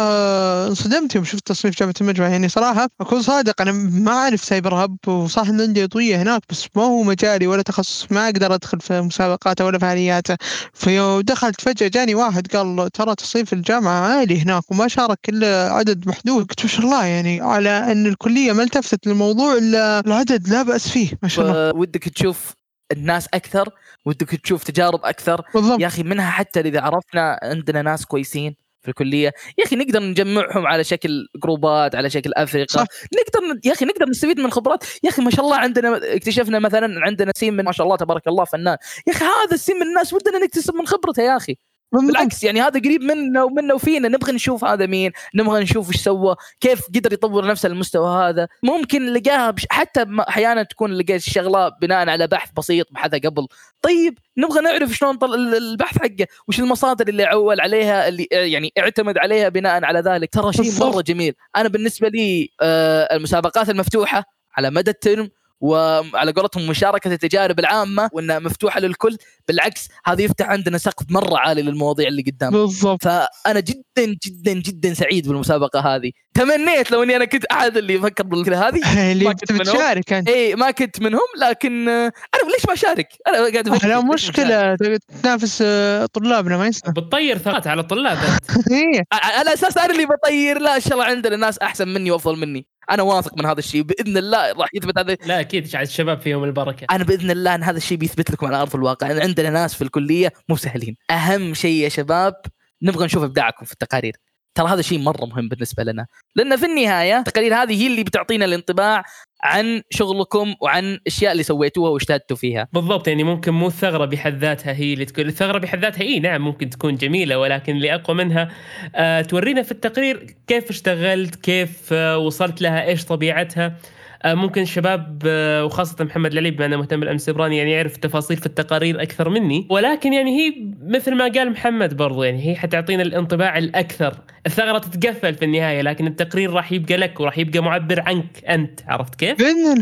Speaker 3: انصدمت يوم شفت تصنيف جامعه المجمع. يعني صراحة أكون صادق أنا ما أعرف سايبر هاب وصح ان عندي عضويه هناك بس ما هو مجالي ولا تخصص ما أقدر أدخل في مسابقاته ولا فعالياته. فيوم دخلت فجأة جاني واحد قال ترى تصنيف الجامعة عالي هناك وما شارك إلا عدد محدود. قلت ما شاء الله يعني على أن الكلية ما التفتت للموضوع إلا العدد لا بأس فيه ما شاء الله.
Speaker 2: ودك تشوف الناس أكثر ودك تشوف تجارب أكثر.
Speaker 3: بالضبط.
Speaker 2: يا أخي منها حتى إذا عرفنا عندنا ناس كويسين في الكلية. يا أخي نقدر نجمعهم على شكل جروبات على شكل أفرقة.
Speaker 3: صح.
Speaker 2: نقدر يا أخي نقدر نستفيد من خبرات. يا أخي ما شاء الله عندنا اكتشفنا مثلا عندنا سين من ما شاء الله تبارك الله فنان. يا أخي هذا السين من الناس ودنا نكتسب من خبرته يا
Speaker 3: أخي.
Speaker 2: بالعكس يعني هذا قريب منا ومنا وفينا. نبغى نشوف هذا مين نبغى نشوف إيش سوى كيف قدر يطور نفسه للمستوى هذا. ممكن لقاها بش... حتى أحيانا تكون لقيت الشغله بناء على بحث بسيط بحثها قبل. طيب نبغى نعرف شلون طل... ال- البحث حقه وش المصادر اللي عول عليها اللي يعني اعتمد عليها بناء على ذلك. ترى شيء. مرة جميل. أنا بالنسبة لي آه المسابقات المفتوحة على مدى الترم وعلى قولتهم مشاركة التجارب العامة وإنها مفتوحة للكل. بالعكس هذا يفتح عندنا سقف مرة عالي للمواضيع اللي قدام.
Speaker 3: بالضبط.
Speaker 2: فأنا جدا جدا جدا سعيد بالمسابقة هذه. تمنيت لو إني أنا كنت أحد اللي يفكر بالكذا هذه.
Speaker 3: اللي
Speaker 2: كنت.
Speaker 3: بتشارك أنت.
Speaker 2: اي ما كنت منهم لكن أنا ليش ما أشارك؟ أنا قاعد
Speaker 3: لا
Speaker 2: ما
Speaker 3: مشكلة. تنافس آه، طلابنا ما يصير
Speaker 1: بتطير ثقات على الطلاب
Speaker 2: أشارك؟ على أساس أنا اللي بطير. لا إن شاء الله عندنا ناس أحسن مني وأفضل مني. أنا واثق من هذا الشيء بإذن الله راح يثبت هذا.
Speaker 1: لا أكيد. الشباب فيهم البركة.
Speaker 2: أنا بإذن الله إن هذا الشيء بيثبت لكم على أرض الواقع. إن عندنا ناس في الكلية مو سهلين. أهم شيء يا شباب نبغى نشوف إبداعكم في التقارير. ترى هذا شيء مرة مهم بالنسبة لنا. لأن في النهاية التقارير هذه هي اللي بتعطينا الانطباع عن شغلكم وعن الاشياء اللي سويتوها واجتهدتوا فيها.
Speaker 1: بالضبط يعني ممكن مو الثغرة بحد ذاتها هي اللي تكون الثغرة بحد ذاتها إي نعم ممكن تكون جميلة ولكن اللي أقوى منها آه تورينا في التقرير كيف اشتغلت كيف آه وصلت لها إيش طبيعتها. ممكن الشباب آه وخاصة محمد العلي بما أنه مهتم بالامن السيبراني يعني يعرف التفاصيل في التقارير أكثر مني ولكن يعني هي مثل ما قال محمد برضو يعني هي حتعطينا الانطباع الأكثر الثغرة تتقفل في النهاية لكن التقرير راح يبقى لك وراح يبقى معبر عنك أنت عرفت كيف؟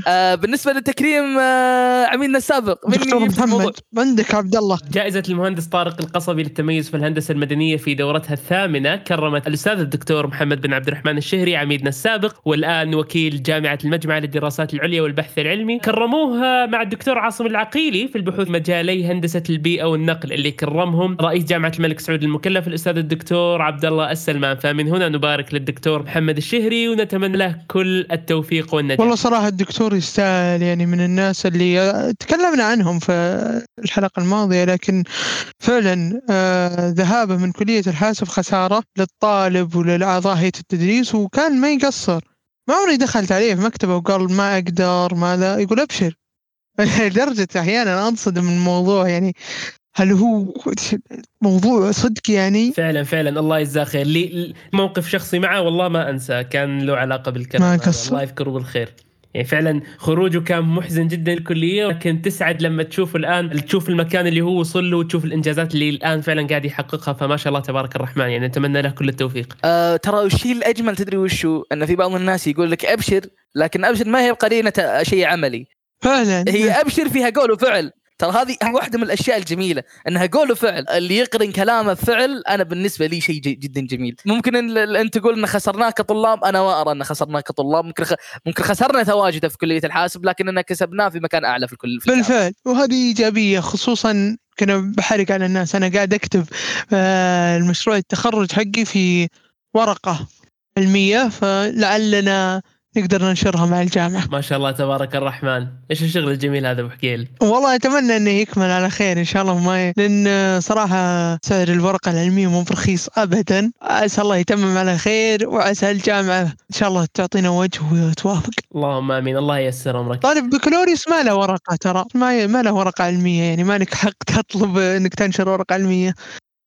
Speaker 2: آه بالنسبة للتكريم آه عميدنا السابق مني.
Speaker 3: محمد عندك عبد الله
Speaker 1: جائزة المهندس طارق القصبي للتميز في الهندسة المدنية في دورتها الثامنة كرمت الأستاذ الدكتور محمد بن عبد الرحمن الشهري عميدنا السابق والآن وكيل جامعة المجمع للدراسات العليا والبحث العلمي كرموها مع الدكتور عاصم العقيلي في البحوث مجالي هندسة البيئة والنقل اللي كرمهم رئيس جامعة الملك سعود المكلف الأستاذ الدكتور عبد الله السلمان. فمن هنا نبارك للدكتور محمد الشهري ونتمنى له كل التوفيق والنجاح.
Speaker 3: والله صراحة الدكتور يستاهل يعني من الناس اللي تكلمنا عنهم في الحلقة الماضية لكن فعلا آه، ذهابه من كلية الحاسب خسارة للطالب وللأعضاء هيئة التدريس وكان ما يقصر. ما عمري دخلت عليه في مكتبة وقال ما أقدر ما لا يقول أبشر. لدرجة أحيانا أنصدم من الموضوع يعني هل هو موضوع صدق يعني؟
Speaker 1: فعلا فعلا. الله يجزاه خير. لي موقف شخصي معه والله ما انسى كان له علاقة بالكلام. الله يذكره بالخير. يعني فعلا خروجه كان محزن جدا الكلية لكن تسعد لما تشوف الآن تشوف المكان اللي هو وصل له وتشوف الإنجازات اللي الآن فعلا قاعد يحققها. فما شاء الله تبارك الرحمن يعني نتمنى له كل التوفيق.
Speaker 2: آه ترى الشيء الأجمل تدري وشو؟ إن في بعض الناس يقول لك أبشر لكن أبشر ما هي قرينة شيء عملي.
Speaker 3: فعلا.
Speaker 2: هي أبشر فيها قول وفعل. ترى هذه واحدة من الأشياء الجميلة إنها قول وفعل اللي يقرن كلامه بفعل أنا بالنسبة لي شيء جدا جميل. ممكن إن أنت تقول إن خسرناه كطلاب أنا ما أرى إن خسرناه كطلاب ممكن خ... ممكن خسرنا تواجده في كلية الحاسب لكننا كسبناه في مكان أعلى في الكل في.
Speaker 3: بالفعل. وهذه إيجابية خصوصا كنا بحرق على الناس. أنا قاعد أكتب آه، المشروع التخرج حقي في ورقة علمية فلعلنا نقدر ننشرها مع الجامعة.
Speaker 1: ما شاء الله تبارك الرحمن. إيش الشغل الجميل هذا أبو حقيل؟
Speaker 3: والله أتمنى أنه يكمل على خير إن شاء الله ما ي... لأن صراحة سعر الورقة العلمية مو برخيص أبدا. عسى الله يتمم على خير وعسى الجامعة إن شاء الله تعطينا وجه وتوافق
Speaker 1: اللهم آمين. الله ييسر أمرك.
Speaker 3: طالب بكالوريوس ما له ورقة ترى ما ما له ورقة علمية يعني ما لك حق تطلب إنك تنشر ورقة علمية.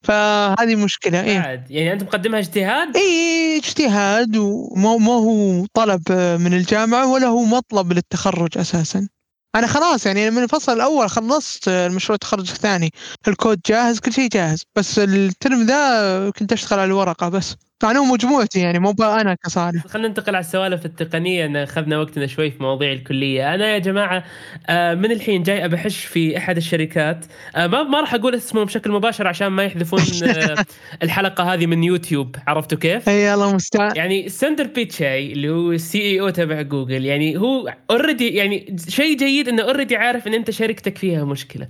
Speaker 3: فهذه مشكلة
Speaker 1: بعد. يعني أنت مقدمها اجتهاد؟
Speaker 3: اي اجتهاد وما ما هو طلب من الجامعة ولا هو مطلب للتخرج أساسا. أنا خلاص يعني من الفصل الأول خلصت المشروع التخرج الثاني. الكود جاهز كل شيء جاهز. بس الترم ذا كنت أشتغل على الورقة بس. هو مجموعتي يعني مو أنا كصالح.
Speaker 1: خلينا ننتقل على السوالف التقنية إن أخذنا وقتنا شوي في مواضيع الكلية. أنا يا جماعة آه، من الحين جاي أبحش في أحد الشركات. آه، ما ما راح أقول اسمه بشكل مباشر عشان ما يحذفون آه، الحلقة هذه من يوتيوب. عرفتوا كيف؟
Speaker 3: إي الله المستعان
Speaker 1: يعني سندر بيتشاي اللي هو ال CEO تبع جوجل يعني هو already يعني شيء جيد إنه already عارف إن أنت شركتك فيها مشكلة.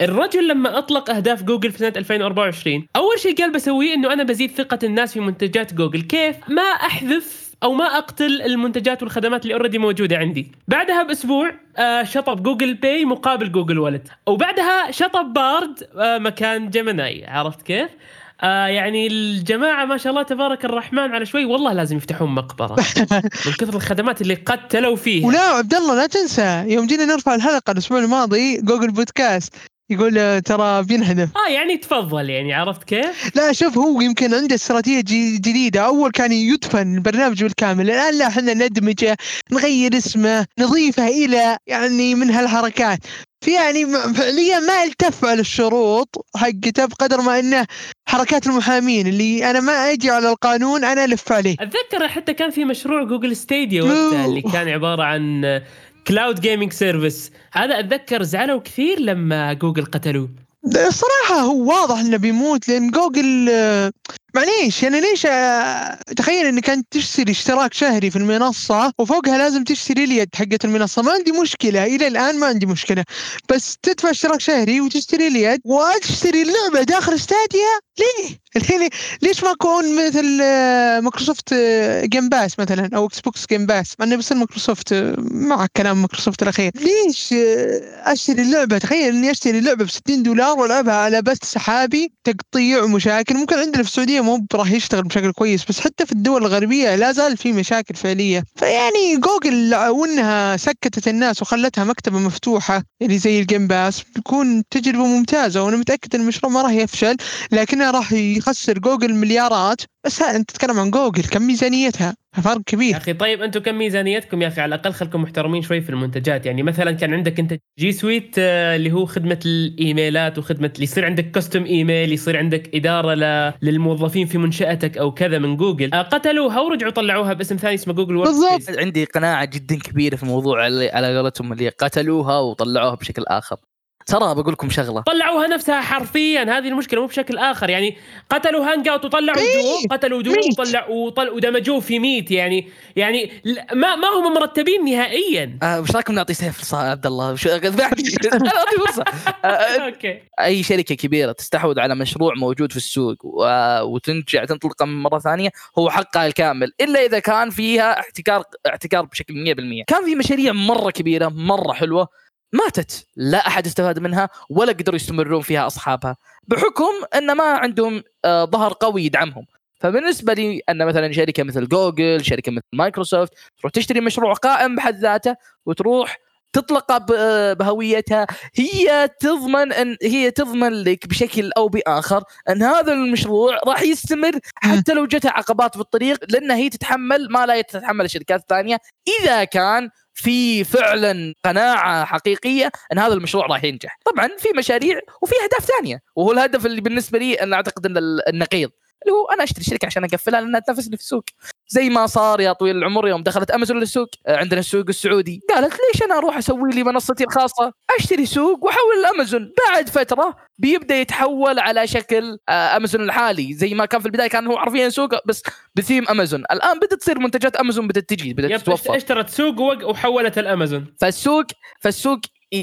Speaker 1: الرجل لما أطلق أهداف جوجل في سنة 2024 أول شيء قال بسويه إنه أنا بزيد ثقة الناس في منتجات جوجل. كيف ما أحذف أو ما أقتل المنتجات والخدمات اللي already موجودة عندي؟ بعدها بأسبوع آه شطب جوجل باي مقابل جوجل والت. وبعدها شطب بارد آه مكان جيميناي. عرفت كيف؟ آه يعني الجماعة ما شاء الله تبارك الرحمن على شوي والله لازم يفتحون مقبرة. من كثر الخدمات اللي قتلوا فيها.
Speaker 3: ولا عبد الله لا تنسى يوم جينا نرفع الحلقة الأسبوع الماضي جوجل بودكاست. يقول آه، ترى بينهدم.
Speaker 1: آه يعني تفضل يعني عرفت كيف؟
Speaker 3: لا شوف هو يمكن عنده استراتيجية جي- جديدة. أول كان يدفن البرنامج بالكامل. الآن لا إحنا ندمجه نغير اسمه نضيفه إلى يعني من هالحركات. في يعني فعليا ما التف على الشروط حقته بقدر ما إنه حركات المحامين اللي أنا ما أجي على القانون أنا ألف عليه.
Speaker 1: أتذكر حتى كان في مشروع جوجل Stadia وقتها اللي كان عبارة عن cloud gaming service هذا أتذكر زعلوا كثير لما جوجل قتلوه.
Speaker 3: الصراحة هو واضح إنه بيموت لأن جوجل معليش يعني ليش آه، تخيل إنك أنت تشتري اشتراك شهري في المنصة وفوقها لازم تشتري اليد حقت المنصة. ما عندي مشكلة إلى الآن ما عندي مشكلة. بس تدفع اشتراك شهري وتشتري اليد وتشتري اللعبة داخل Stadia؟ ليه؟ ليه- ليش ما أكون مثل آه، مايكروسوفت آه، Game Pass مثلا أو Xbox Game Pass مع إنه بس مايكروسوفت آه، مع كلام مايكروسوفت الأخير. ليش آه، أشتري اللعبة؟ تخيل إني أشتري اللعبة ب 60 دولار وألعبها على بث سحابي تقطيع ومشاكل. ممكن عندنا في السعودية مو راح يشتغل بشكل كويس بس حتى في الدول الغربية لا زال في مشاكل فعلية. فيعني جوجل لو انها سكتت الناس وخلتها مكتبة مفتوحة يعني زي ال Game Pass بتكون تجربة ممتازة وأنا متأكد إن المشروع ما راح يفشل لكنه راح يخسر جوجل مليارات. بس أنت تتكلم عن جوجل كم ميزانيتها؟ فرق
Speaker 1: يا
Speaker 3: كبير
Speaker 1: أخي طيب أنتم كم ميزانيتكم يا أخي؟ على الأقل خلكم محترمين شوي في المنتجات. يعني مثلا كان عندك أنت G Suite آه، اللي هو خدمة الإيميلات وخدمة اللي يصير عندك custom email يصير عندك إدارة ل... للموظفين في منشأتك أو كذا من جوجل آه، قتلوها ورجعوا طلعوها باسم ثاني اسمه Google Work
Speaker 3: بالضبط.
Speaker 2: عندي قناعة جدا كبيرة في موضوع اللي على قولتهم اللي قتلوها وطلعوها بشكل آخر. ترى بقول لكم شغلة.
Speaker 1: طلعوها نفسها حرفيا هذه المشكلة مو بشكل آخر يعني قتلوا Hangout وطلعوا دوم قتلوا Duo
Speaker 3: Meet.
Speaker 1: وطلعوا وطل ودمجوه في Meet يعني يعني ما ما هم مرتبين نهائيا.
Speaker 2: آه وش رايكم نعطي سيف فرصه يا عبد الله؟ وش اعطي فرصة. آه
Speaker 1: أوكي.
Speaker 2: أي شركة كبيرة تستحوذ على مشروع موجود في السوق و- وترجع تنطلقه مرة ثانية هو حقها الكامل إلا إذا كان فيها احتكار احتكار بشكل 100% كان في مشاريع مرة كبيرة مرة حلوة ماتت. لا أحد استفاد منها ولا قدروا يستمرون فيها أصحابها بحكم أن ما عندهم آه، ظهر قوي يدعمهم. فبالنسبة لي أن مثلا شركة مثل جوجل شركة مثل مايكروسوفت تروح تشتري مشروع قائم بحد ذاته وتروح تطلق ب- بهويتها هي تضمن أن هي تضمن لك بشكل أو بآخر أن هذا المشروع راح يستمر حتى لو جت عقبات في الطريق لأن هي تتحمل ما لا تتحمل الشركات الثانية. إذا كان في فعلا قناعة حقيقية إن هذا المشروع راح ينجح. طبعا في مشاريع وفي أهداف ثانية وهو الهدف اللي بالنسبة لي أنا أعتقد إن ال- النقيض. اللي هو أنا أشتري شركة عشان أقفلها لأنها تنافسني في السوق. زي ما صار يا طويل العمر يوم دخلت أمازون للسوق عندنا السوق السعودي. قالت ليش أنا أروح أسوي لي منصتي الخاصة؟ أشتري سوق وأحول لامازون بعد فترة بيبدأ يتحول على شكل آه، أمازون الحالي. زي ما كان في البداية كان هو حرفيا سوق بس بثيم أمازون. الآن بدات تصير منتجات أمازون بدأت تجي
Speaker 1: بدأت
Speaker 2: تتوفر.
Speaker 1: اشترت سوق وحولت الامازون
Speaker 2: فالسوق فالسوق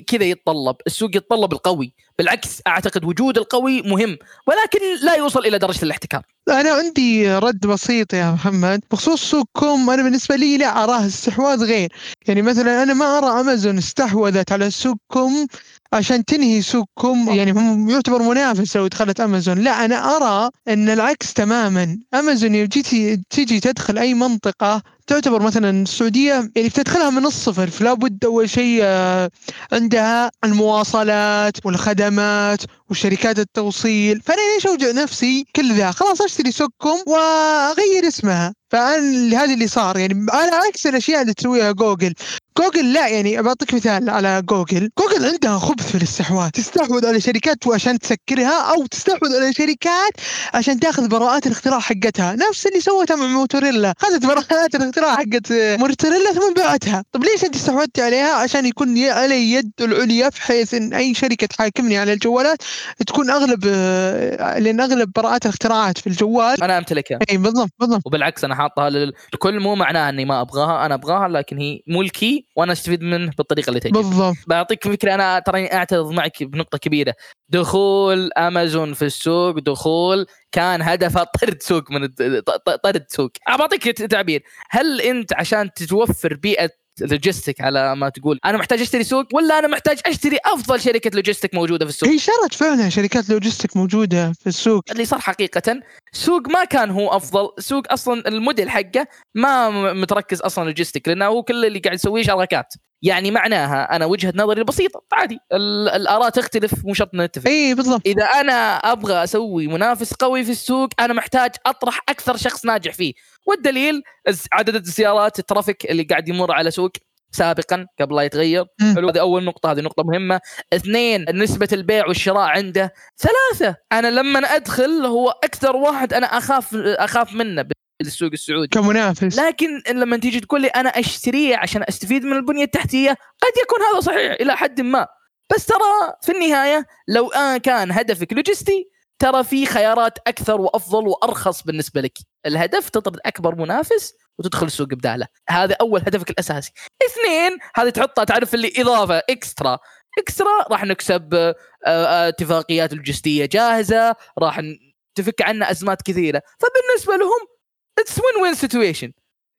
Speaker 2: كذا يتطلب. السوق يتطلب القوي. بالعكس أعتقد وجود القوي مهم ولكن لا يوصل إلى درجة الاحتكار
Speaker 3: أنا عندي رد بسيط يا محمد. بخصوص سوق كوم أنا بالنسبة لي لا أراه استحواذ غير. يعني مثلا أنا ما أرى أمازون استحوذت على سوق com عشان تنهي سوق com يعني هم يعتبر منافس لو دخلت أمازون. لا أنا أرى إن العكس تماما. أمازون جيتي تجي تدخل أي منطقة تعتبر مثلا السعودية يعني بتدخلها من الصفر فلا بد أول شيء آه، عندها المواصلات والخدمات وشركات التوصيل. فأنا ليش اوجع نفسي كل ذا خلاص أشتري سوق com وأغير اسمها. فأنا هذا اللي صار. يعني على عكس الأشياء اللي تسويها جوجل. جوجل لا يعني بعطيك مثال على جوجل. جوجل عندها خبث في الاستحواذ. تستحوذ على شركات عشان تسكرها أو تستحوذ على شركات عشان تأخذ براءات الاختراع حقتها. نفس اللي سوتها مع موتوريلا. اخذت براءات الاختراع حقت موتوريلا ثم بعتها. طب ليش أنت استحوذتي عليها؟ عشان يكون علي يد العليا بحيث إن أي شركة تحاكمني على الجوالات تكون أغلب آه، لأن أغلب براءات الاختراعات في الجوال.
Speaker 2: أنا أمتلكها.
Speaker 3: إي بالضبط بالضبط.
Speaker 2: وبالعكس أنا حاطها لل- لكل مو معناه إني ما أبغاها. أنا أبغاها لكن هي ملكي وأنا أستفيد منه بالطريقة اللي تعجبني
Speaker 3: بالضبط.
Speaker 2: بعطيك فكرة أنا ترى اعترض معك بنقطة كبيرة. دخول امازون في السوق دخول كان هدفه طرد سوق من طرد سوق. بعطيك تعبير. هل أنت عشان تتوفر بيئة logistic على ما تقول أنا محتاج أشتري سوق ولا أنا محتاج أشتري أفضل شركة logistic موجودة في السوق؟
Speaker 3: هي شرت فعلا شركات logistic موجودة في السوق.
Speaker 2: اللي صار حقيقة سوق ما كان هو أفضل. سوق أصلا الموديل حقه ما متركز أصلا logistic لأنه هو كل اللي قاعد يسويه شراكات يعني معناها أنا وجهة نظري البسيطة. عادي. ال- الآراء تختلف مو شرط نتفق
Speaker 3: اي بالضبط.
Speaker 2: إذا أنا أبغى أسوي منافس قوي في السوق أنا محتاج أطرح أكثر شخص ناجح فيه. والدليل عدد السيارات الترافيك اللي قاعد يمر على سوق سابقا قبل لا يتغير. حلو. هذه أول نقطة هذه نقطة مهمة. اثنين نسبة البيع والشراء عنده ثلاثة. أنا لما أدخل هو أكثر واحد أنا أخاف أخاف منه. بالسوق السعودي.
Speaker 3: كمنافس.
Speaker 2: لكن لما تيجي تقول لي أنا اشتريه عشان أستفيد من البنية التحتية قد يكون هذا صحيح إلى حد ما. بس ترى في النهاية لو كان هدفك لوجستي ترى في خيارات أكثر وأفضل وأرخص بالنسبة لك. الهدف تطرد أكبر منافس وتدخل السوق بداله هذا أول هدفك الأساسي. اثنين هذه تحطها تعرف اللي إضافة extra. extra راح نكسب آه، آه، اتفاقيات لوجستية جاهزة راح تفك عنا أزمات كثيرة. فبالنسبة لهم it's win win situation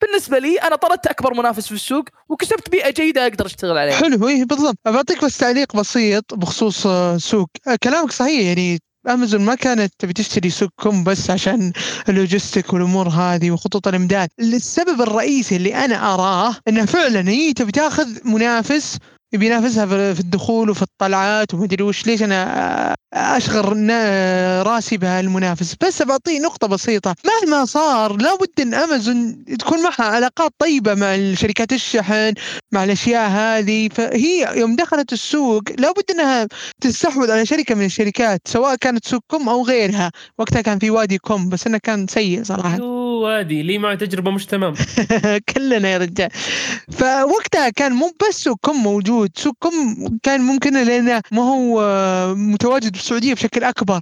Speaker 2: بالنسبة لي أنا طردت أكبر منافس في السوق وكسبت بيئة جيدة أقدر أشتغل عليها.
Speaker 3: حلو إيه بالضبط. بعطيك بس تعليق بسيط بخصوص آه، سوق. آه، كلامك صحيح يعني امازون ما كانت تبي تشتري سوقكم بس عشان اللوجيستيك والأمور هذه وخطوط الإمداد. السبب الرئيسي اللي أنا أراه إنه فعلا هي تبي تاخذ منافس يبي ينافسها في الدخول وفي الطلعات ومدري وش. ليش أنا اشغل نا- رأسي بهالمنافس؟ بس بعطيه نقطة بسيطة. مهما صار لابد أن أمازون تكون معها علاقات طيبة مع شركات الشحن مع الأشياء هذه. فهي يوم دخلت السوق لابد أنها تستحوذ على شركة من الشركات سواء كانت سوق com أو غيرها. وقتها كان في وادي com بس إنه كان سيء صراحة.
Speaker 1: يو وادي لي معه تجربة مش تمام.
Speaker 3: كلنا يا رجال. فوقتها كان مو بس سوق com موجود سوق com كان ممكن لأنه ما هو متواجد بالسعودية بشكل أكبر.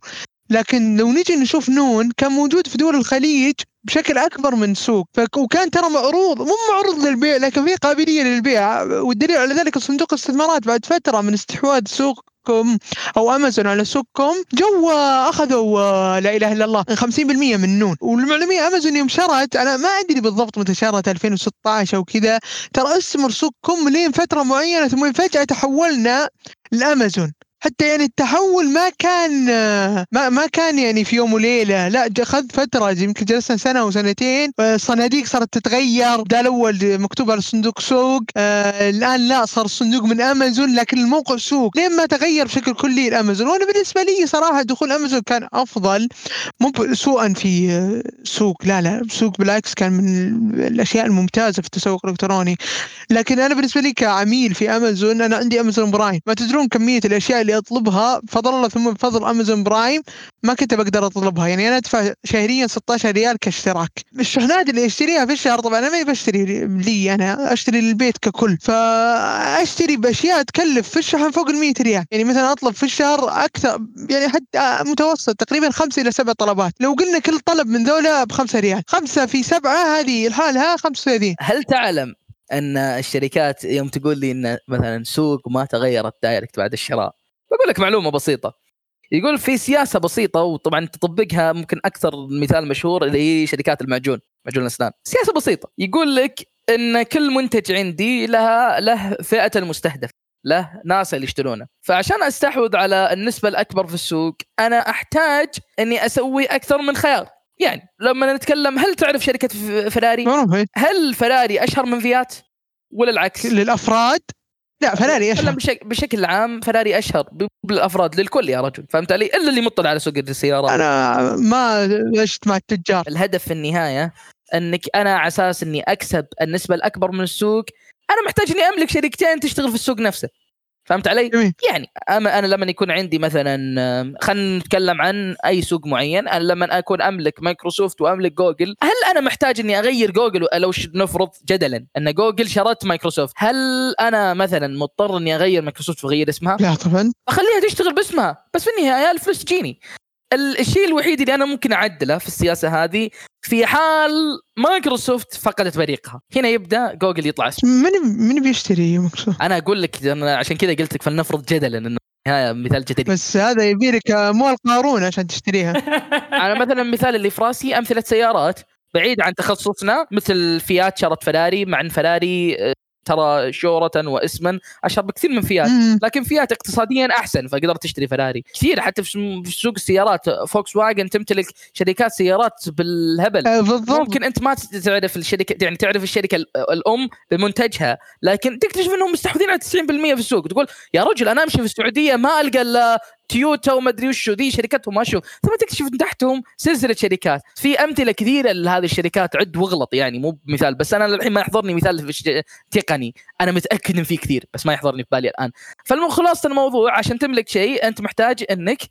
Speaker 3: لكن لو نجي نشوف نون كان موجود في دول الخليج بشكل أكبر من سوق. وكان ترى معروض مو معروض للبيع لكن في قابلية للبيع. والدليل على ذلك صندوق الاستثمارات بعد فترة من استحواذ سوقكم أو أمازون على سوقكم جو أخذوا لا إله إلا الله 50% من نون. والمعلومية أمازون يوم شرت أنا ما أدري بالضبط متى شرت 2016 أو كذا. ترى استمر سوقكم لين فترة معينة ثم فجأة تحولنا لأمازون. حتى يعني التحول ما كان ما ما كان يعني في يوم وليلة. لا اخذ فترة يمكن جلسنا سنة أو سنتين. الصناديق صارت تتغير. بدال الأول مكتوب على الصندوق سوق. آه الآن لا صار الصندوق من أمازون لكن الموقع سوق. لين ما تغير بشكل كلي الأمازون. وأنا بالنسبة لي صراحة دخول أمازون كان أفضل. مو سوءا في آه، سوق. لا لا سوق بالعكس كان من الأشياء الممتازة في التسوق الإلكتروني. لكن أنا بالنسبة لي كعميل في أمازون أنا عندي أمازون Prime. ما تدرون كمية الأشياء اللي اطلبها بفضل الله ثم بفضل امازون Prime ما كنت بقدر أطلبها. يعني أنا أدفع شهريا 16 ريال كاشتراك. الشحنات اللي اشتريها في الشهر. طبعا أنا ما بشتري لي أنا أشتري للبيت ككل. فأشتري بأشياء تكلف في الشحن فوق ال 100 ريال. يعني مثلا أطلب في الشهر أكثر يعني حتى متوسط تقريبا خمسة إلى سبع طلبات. لو قلنا كل طلب من ذولا بخمسة ريال. خمسة في سبعة هذه لحالها 35
Speaker 2: هل تعلم أن الشركات يوم تقول لي إن مثلا سوق ما تغيرت direct بعد الشراء؟ بقول لك معلومة بسيطة. يقول في سياسة بسيطة وطبعا تطبقها ممكن أكثر مثال مشهور اللي هي شركات المعجون معجون الأسنان. سياسة بسيطة. يقول لك إن كل منتج عندي لها له فئة المستهدف له ناس اللي يشترونه. فعشان أستحوذ على النسبة الأكبر في السوق أنا أحتاج إني أسوي أكثر من خيار. يعني لما نتكلم هل تعرف شركة فراري. هل فراري أشهر من فيات ولا العكس؟
Speaker 3: للأفراد؟ لا فراري أشهر.
Speaker 2: بشكل, بشكل عام فراري أشهر بالأفراد للكل يا رجل فهمت علي؟ إلا اللي مطلع على سوق السيارات
Speaker 3: أنا ما عشت مع التجار.
Speaker 2: الهدف في النهاية إنك أنا على أساس إني أكسب النسبة الأكبر من السوق أنا محتاج إني أملك شركتين تشتغل في السوق نفسه. فهمت علي؟
Speaker 3: جميل.
Speaker 2: يعني أنا أنا لما يكون عندي مثلا خلينا نتكلم عن أي سوق معين أنا لما أكون أملك مايكروسوفت وأملك جوجل هل أنا محتاج إني أغير جوجل لو نفرض جدلا إن جوجل شرت مايكروسوفت هل أنا مثلا مضطر إني أغير مايكروسوفت وأغير اسمها؟
Speaker 3: لا طبعا.
Speaker 2: أخليها تشتغل باسمها بس في النهاية الفلوس تجيني. الشيء الوحيد اللي أنا ممكن أعدله في السياسة هذه في حال مايكروسوفت فقدت بريقها. هنا يبدأ جوجل يطلع اسمه.
Speaker 3: من من بيشتري مايكروسوفت؟
Speaker 2: أنا أقول لك أنا عشان كذا قلت لك فلنفرض جدلا إنه نهاية مثال جدلي
Speaker 3: بس هذا يبي لك اموال قارون عشان تشتريها.
Speaker 2: أنا مثلا المثال اللي في راسي أمثلة سيارات بعيد عن تخصصنا مثل فيات شرت فراري مع ان فراري آه، ترى شهرة واسما أشهر بكثير من فيات. لكن فيات اقتصاديا أحسن فقدرت تشتري فراري كثير حتى في سوق السيارات. فوكس واجن تمتلك شركات سيارات بالهبل.
Speaker 3: آه، بالضبط.
Speaker 2: ممكن أنت ما تعرف الشركة يعني تعرف الشركة ال- الأم بمنتجها لكن تكتشف إنهم مستحوذين على 90% في السوق. تقول يا رجل أنا أمشي في السعودية ما ألقى إلا تويوتا وما أدري وشو ذي شركتهم ما أشوف ثم تكتشف من تحتهم سلسلة شركات. في أمثلة كثيرة لهذه الشركات عد واغلط يعني مو بمثال بس أنا الحين ما يحضرني مثال تقني. أنا متأكد إن في كثير بس ما يحضرني في بالي الآن. فالخلاصه الموضوع عشان تملك شيء أنت محتاج إنك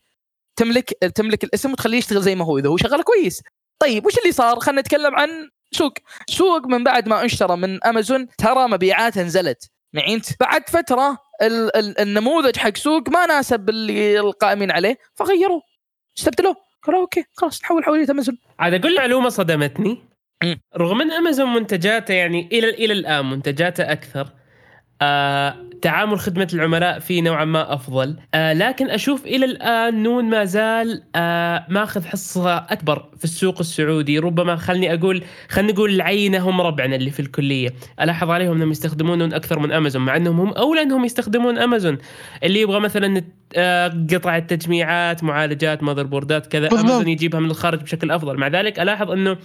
Speaker 2: تملك تملك الاسم وتخليه يشتغل زي ما هو. إذا هو شغال كويس. طيب وش اللي صار؟ خلينا نتكلم عن سوق. سوق من بعد ما اشترى من أمازون ترى مبيعاته نزلت يعني أنت بعد فترة ال ال النموذج حق سوق ما ناسب اللي القائمين عليه فغيروه. استبدلوه. قالوا أوكي خلاص نحول حولية أمازون.
Speaker 1: عاد أقول معلومة صدمتني. رغم إن أمازون منتجاته يعني إلى إلى الآن منتجاته أكثر آه، تعامل خدمة العملاء فيه نوعا ما أفضل. آه، لكن أشوف إلى الآن نون ما زال آه، ماخذ حصة أكبر في السوق السعودي. ربما خلني أقول خلينا نقول العينه هم ربعنا اللي في الكلية. ألاحظ عليهم أنهم يستخدمون نون أكثر من أمازون مع أنهم هم أولى أنهم يستخدمون أمازون. اللي يبغى مثلا آه، قطع التجميعات معالجات ماذر بوردات كذا. أمازون يجيبها من الخارج بشكل أفضل. مع ذلك ألاحظ أنه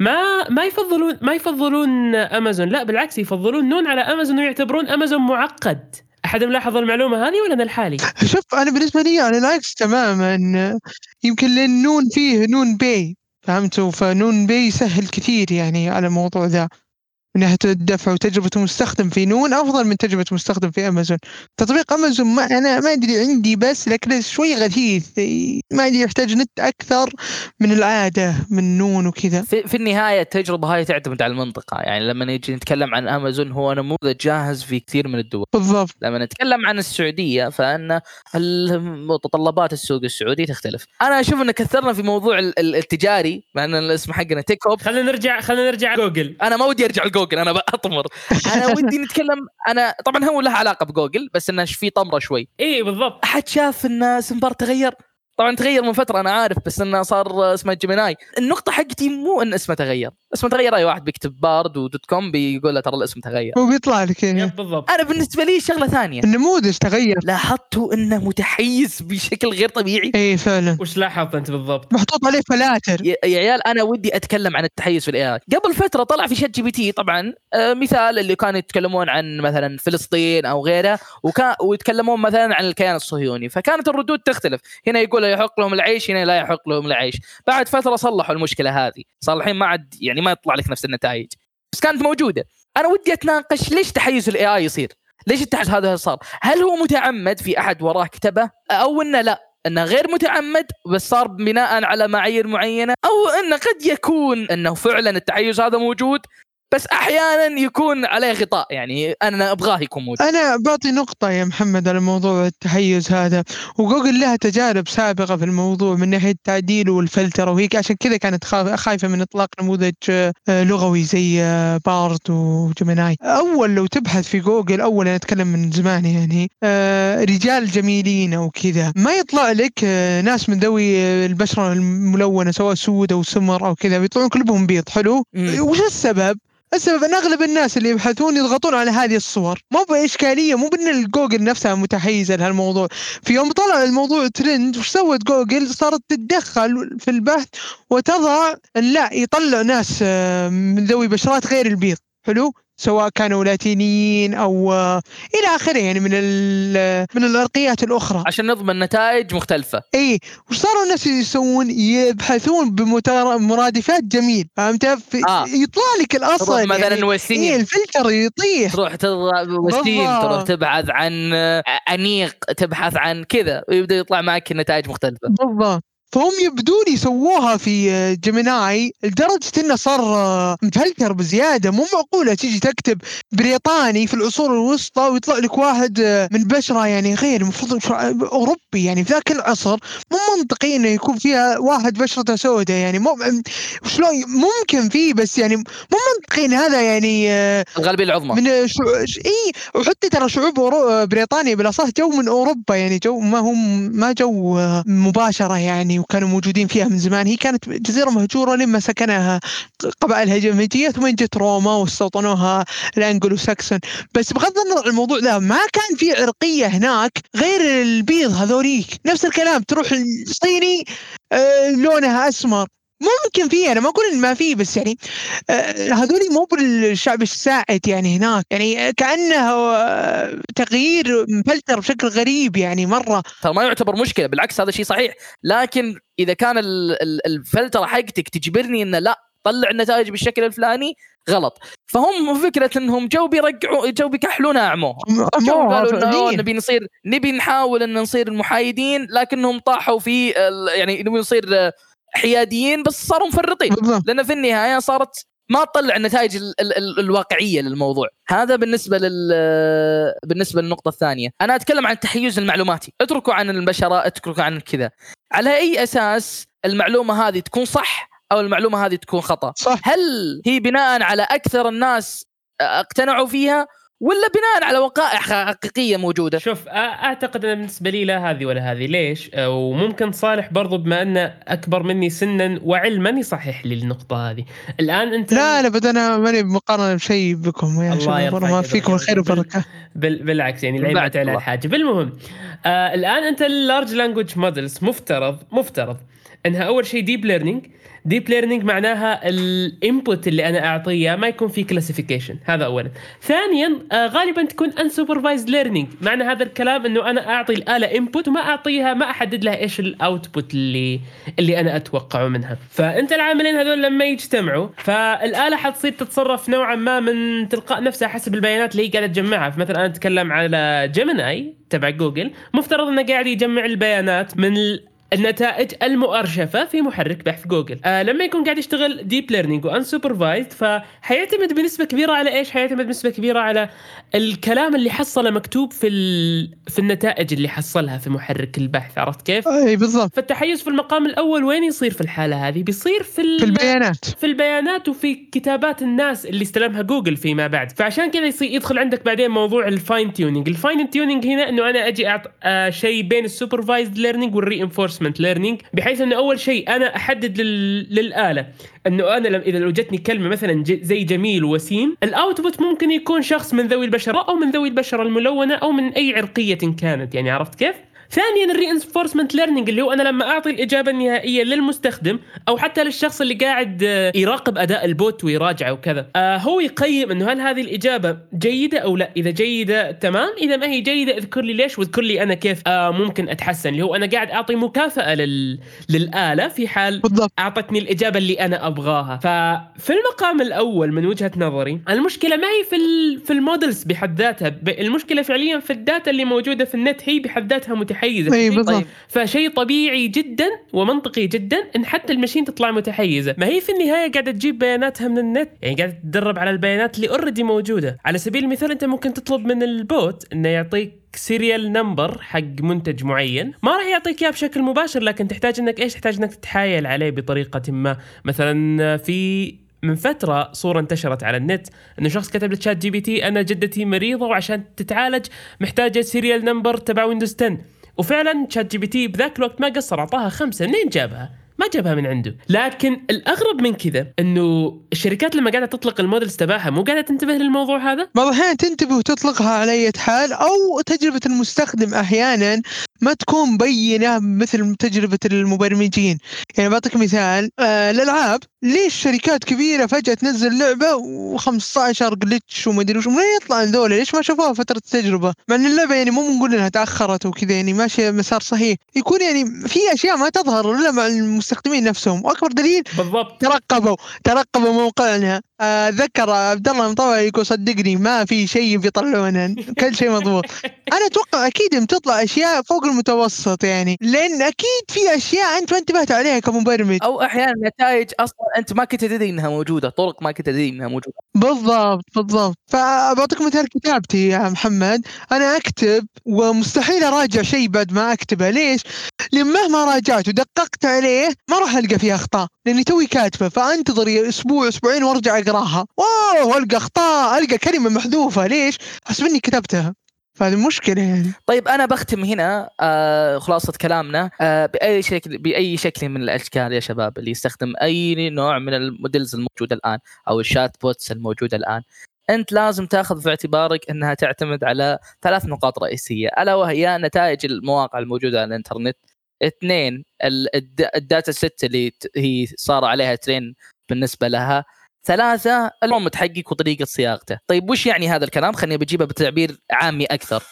Speaker 1: ما ما يفضلون ما يفضلون أمازون. لا بالعكس يفضلون نون على أمازون ويعتبرون أمازون معقد. أحد ملاحظ المعلومة هذه ولا أنا لحالي؟
Speaker 3: شوف أنا بالنسبة لي على العكس تماما يمكن لأن نون فيه نون باي فهمتوا؟ فنون باي يسهل كثير يعني على الموضوع ذا. من ناحيه الدفع وتجربة المستخدم في نون أفضل من تجربة المستخدم في أمازون. تطبيق أمازون ما أنا ما أدري عندي بس لكن شوي غثيث. ما أدري يحتاج نت أكثر من العادة من نون وكذا.
Speaker 2: في, في النهاية التجربة هاي تعتمد على المنطقة. يعني لما نيجي نتكلم عن أمازون هو نموذج جاهز في كثير من الدول.
Speaker 3: بالضبط.
Speaker 2: لما نتكلم عن السعودية فأن متطلبات السوق السعودي تختلف. أنا أشوف أن كثرنا في موضوع ال- ال- التجاري مع أن الاسم حقنا تك هب.
Speaker 1: خلينا نرجع خلينا نرجع جوجل.
Speaker 2: أنا ما ودي أرجع لجوجل أنا بأطمر أنا ودي نتكلم أنا طبعا هو له علاقة بجوجل بس إنه في طمرة شوي.
Speaker 1: اي بالضبط.
Speaker 2: أحد شاف إن اسم بارد تغير؟ طبعا تغير من فترة أنا عارف بس إنه صار اسمه جيميناي النقطة حقتي مو إن اسمه تغير. اسمه تغير. أي واحد بيكتب بارد دوت كوم بيقول له ترى الاسم تغير.
Speaker 3: هو بيطلع لك
Speaker 1: yep بالضبط.
Speaker 2: أنا بالنسبة لي شغلة ثانية.
Speaker 3: النموذج تغير.
Speaker 2: لاحظتوا إنه متحيز بشكل غير طبيعي.
Speaker 3: إي فعلا.
Speaker 1: وش لاحظت أنت بالضبط؟
Speaker 3: محطوط عليه فلاتر.
Speaker 2: يا يا عيال أنا ودي أتكلم عن التحيز في ال AI قبل فترة طلع في شات جي بي تي طبعا آه، مثال اللي كانوا يتكلمون عن مثلا فلسطين أو غيره وكان ويتكلمون مثلا عن الكيان الصهيوني. فكانت الردود تختلف. هنا يقول يحق لهم العيش هنا لا يحق لهم العيش. بعد فترة صلحوا المشكلة هذه. صار الحين ما عاد يعني ما يطلع لك نفس النتائج. بس كانت موجودة. أنا ودي أتناقش ليش تحيز الاي اي يصير؟ ليش التحيز هذا صار؟ هل هو متعمد في أحد وراه كتبه؟ أو إنه لا إنه غير متعمد بس صار بناء على معايير معينة؟ أو إنه قد يكون إنه فعلا التحيز هذا موجود بس أحيانا يكون عليه غطاء يعني أنا أبغاه يكون موجود
Speaker 3: أنا بعطي نقطة يا محمد على موضوع التحيز هذا وجوجل لها تجارب سابقة في الموضوع من ناحية التعديل والفلترة وهي عشان كذا كانت خا- خايفة من إطلاق نموذج آه، لغوي زي آه، بارد وجيميناي أول لو تبحث في جوجل أول أنا أتكلم من زمان يعني آه، رجال جميلين أو كذا ما يطلع لك ناس من ذوي البشرة الملونة سواء سود أو سمر أو كذا بيطلعون كلهم بيض حلو. وش السبب؟ السبب أن أغلب الناس اللي يبحثون يضغطون على هذه الصور مو بإشكالية مو بأن الجوجل نفسها متحيزة لهالموضوع. في يوم طلع الموضوع ترند وش سوت جوجل صارت تتدخل في البحث وتضع لا يطلع ناس آه، من ذوي بشرات غير البيض. حلو؟ سواء كانوا لاتينيين أو إلى آخره يعني من ال- من العرقيات الأخرى.
Speaker 2: عشان نضمن نتائج مختلفة.
Speaker 3: إي وش صاروا الناس يسوون يبحثون بمرادفات جميل فهمت؟
Speaker 2: آه.
Speaker 3: يطلع لك الاصل
Speaker 2: مثلا
Speaker 3: يعني
Speaker 2: وسيم.
Speaker 3: الفلتر يطيح.
Speaker 2: تروح وسيم. تروح تبحث عن أنيق تبحث عن كذا ويبدأ يطلع معك نتائج مختلفة.
Speaker 3: بالضبط. فهم يبدون يسووها في آه، جيميناي لدرجة إنه صار آه، متهلكر بزيادة. مو معقولة تيجي تكتب بريطاني في العصور الوسطى ويطلع لك واحد آه، من بشرة يعني غير المفروض أوروبي يعني في ذاك العصر مو منطقي إنه يكون فيها واحد بشرته سوداء يعني. مو شلون ممكن فيه بس يعني مو منطقي إن هذا يعني
Speaker 2: الغالبية العظمى.
Speaker 3: من شو... إي وحتى ترى شعوب. بريطانيا بالاصح جو من أوروبا يعني جو ما هم ما جو مباشرة يعني. وكانوا موجودين فيها من زمان. هي كانت جزيرة مهجورة لما سكنها قبائل هجمجيه ثم جت روما واستوطنوها الأنجلوساكسون. بس بغض النظر عن الموضوع ذا ما كان في عرقية هناك غير البيض هذوليك. نفس الكلام تروح الصيني آه لونها أسمر. ممكن في أنا ما أقول إن ما في بس يعني آه، هذول مو بالشعب الساعد يعني هناك. يعني كأنه آه، تغيير مفلتر بشكل غريب يعني مرة.
Speaker 2: ترى ما يعتبر مشكلة بالعكس هذا شيء صحيح. لكن إذا كان ال- ال- الفلتره حقتك تجبرني إنه لا طلع النتائج بالشكل الفلاني غلط. فهم فكرة إنهم جو بيرجعوا جو بيكحلونها اعموها جو قالوا. نبي نصير نبي نحاول إن نصير محايدين لكنهم طاحوا في يعني نبي نصير آه، حياديين بس صاروا مفرطين. لأن في النهاية صارت ما تطلع النتائج ال ال ال الواقعية للموضوع. هذا بالنسبة لل بالنسبة للنقطة الثانية. أنا أتكلم عن التحيز المعلوماتي اتركوا عن البشرة اتركوا عن كذا. على أي أساس المعلومة هذه تكون صح أو المعلومة هذه تكون خطأ؟
Speaker 3: صح.
Speaker 2: هل هي بناء على أكثر الناس أقتنعوا فيها ولا بناء على وقائع حقيقية موجودة؟
Speaker 1: شوف أعتقد ان بالنسبة لي لا هذه ولا هذه. ليش؟ وممكن صالح برضو بما انه أكبر مني سنا وعلما يصحح لي النقطة هذه. الآن أنت
Speaker 3: لا لا بد أنا ماني مقارنة بشيء بكم. يا
Speaker 1: الله
Speaker 3: شباب
Speaker 1: يرفع
Speaker 3: والله ما. فيكم الخير والبركه
Speaker 1: بال... بالعكس يعني العين ما
Speaker 2: بعد
Speaker 1: تعلى
Speaker 2: الله.
Speaker 1: الحاجب المهم آه الآن أنت ال large language models مفترض مفترض أنها أول شيء deep learning deep learning معناها ال input اللي أنا أعطيه ما يكون فيه classification هذا اولا. ثانيا آه غالبا تكون unsupervised learning معنى هذا الكلام إنه أنا أعطي الآلة input وما أعطيها ما أحدد لها إيش ال output اللي اللي أنا أتوقعه منها. فأنت العاملين هذول لما يجتمعوا فالآلة حتصير تتصرف نوعا ما من تلقاء نفسها حسب البيانات اللي هي قاعدة تجمعها. فمثلا أنا أتكلم على جيميناي تبع جوجل مفترض إنه قاعد يجمع البيانات من النتائج المؤرشفة في محرك بحث جوجل. آه لما يكون قاعد يشتغل deep learning و unsupervised فحيعتمد بنسبة كبيرة على إيش؟ حيعتمد بنسبة كبيرة على الكلام اللي حصله مكتوب في ال... في النتائج اللي حصلها في محرك البحث عرفت كيف؟
Speaker 3: اي بالضبط.
Speaker 1: فالتحيز في المقام الأول وين يصير في الحالة هذه؟ بيصير في ال...
Speaker 3: في البيانات.
Speaker 1: في البيانات وفي كتابات الناس اللي استلمها جوجل فيما بعد. فعشان كذا يصير يدخل عندك بعدين موضوع ال fine tuning ال fine tuning هنا إنه أنا أجي أعط... آه شيء بين ال supervised learning وال reinforcement learning بحيث إنه أول شيء أنا أحدد لل... للآلة. أنه أنا لم... إذا لو جتني كلمة مثلا. زي جميل وسيم ال output ممكن يكون شخص من ذوي البشرة أو من ذوي البشرة الملونة أو من أي عرقية كانت يعني عرفت كيف؟ ثانيا ال reinforcement learning اللي هو أنا لما أعطي الإجابة النهائية للمستخدم أو حتى للشخص اللي قاعد آه، يراقب أداء ال bot ويراجعه وكذا آه هو يقيم إنه هل هذه الإجابة جيدة أو لا. إذا جيدة تمام إذا ما هي جيدة اذكر لي ليش واذكر لي أنا كيف آه ممكن أتحسن. اللي هو أنا قاعد أعطي مكافأة لل... للآلة في حال
Speaker 3: بالضبط.
Speaker 1: أعطتني الإجابة اللي أنا أبغاها. ففي المقام الأول من وجهة نظري المشكلة ما هي في ال... في ال models بحد ذاتها ب... المشكلة فعليا في ال data اللي موجودة في النت هي بحد ذاتها متحيزة
Speaker 3: بالضبط.
Speaker 2: طيب.
Speaker 1: فشيء طبيعي جدا ومنطقي جدا إن حتى ال machine تطلع متحيزة. ما هي في النهاية قاعدة تجيب بياناتها من النت؟ يعني قاعدة تدرب على البيانات اللي already موجودة. على سبيل المثال أنت ممكن تطلب من ال bot إنه يعطيك serial number حق منتج معين. ما راح يعطيك إياه بشكل مباشر لكن تحتاج إنك إيش؟ تحتاج إنك تتحايل عليه بطريقة ما. مثلا في من فترة صورة انتشرت على النت إنه شخص كتب ل ChatGPT أنا جدتي مريضة وعشان تتعالج محتاجة serial number تبع Windows 10 وفعلا ChatGPT بذاك الوقت ما قصر أعطاها خمسة منين جابها؟ ما جابها من عنده. لكن الأغرب من كذا إنه الشركات لما قاعدة تطلق ال models تبعها مو قاعدة تنتبه للموضوع هذا؟
Speaker 3: بعض الأحيان تنتبه وتطلقها على أي حال أو تجربة المستخدم أحيانا ما تكون بينة مثل تجربة المبرمجين. يعني بعطيك مثال آه الألعاب ليش شركات كبيرة فجأة تنزل لعبة و15 جلتش ومدري وش من وين يطلع ذولا؟ ليش ما شافوها فترة التجربة؟ مع أن اللعبة يعني مو بنقول إنها تأخرت وكذا يعني ماشية مسار صحيح. يكون يعني في أشياء ما تظهر إلا مع المستخدمين نفسهم وأكبر دليل
Speaker 1: بالضبط.
Speaker 3: ترقبوا ترقبوا موقعنا. اتذكر عبد الله المطوع يقول صدقني ما في شيء بيطلعونه كل شيء مضبوط. أنا أتوقع أكيد بتطلع أشياء فوق المتوسط يعني لأن أكيد في أشياء أنت ما انتبهت عليها كمبرمج.
Speaker 2: أو أحيانا نتائج أصلا أنت ما كنت تدري إنها موجودة طرق ما كنت تدري إنها موجودة.
Speaker 3: بالضبط بالضبط. فبعطيك مثال كتابتي يا محمد. أنا أكتب ومستحيل أراجع شيء بعد ما أكتبه ليش؟ لأن مهما راجعت ودققت عليه ما راح ألقى فيه أخطاء. لأني توي كاتبة فأنتظر أسبوع أسبوعين وأرجع أقراها. wow ألقى أخطاء ألقى كلمة محذوفة. ليش؟ حسب اني كتبتها. فهذه مشكلة يعني.
Speaker 2: طيب أنا بختم هنا آه خلاصة كلامنا. آه بأي شكل بأي شكل من الأشكال يا شباب اللي يستخدم أي نوع من ال models الموجودة الآن أو ال chatbots الموجودة الآن أنت لازم تأخذ في اعتبارك إنها تعتمد على ثلاث نقاط رئيسية ألا وهي نتائج المواقع الموجودة على الإنترنت اثنين ال- الد- ال data set اللي هي صار عليها train بالنسبة لها. ثلاثة ال prompt حقك وطريقة صياغته. طيب وش يعني هذا الكلام؟ خليني بجيبه بتعبير عامي أكثر.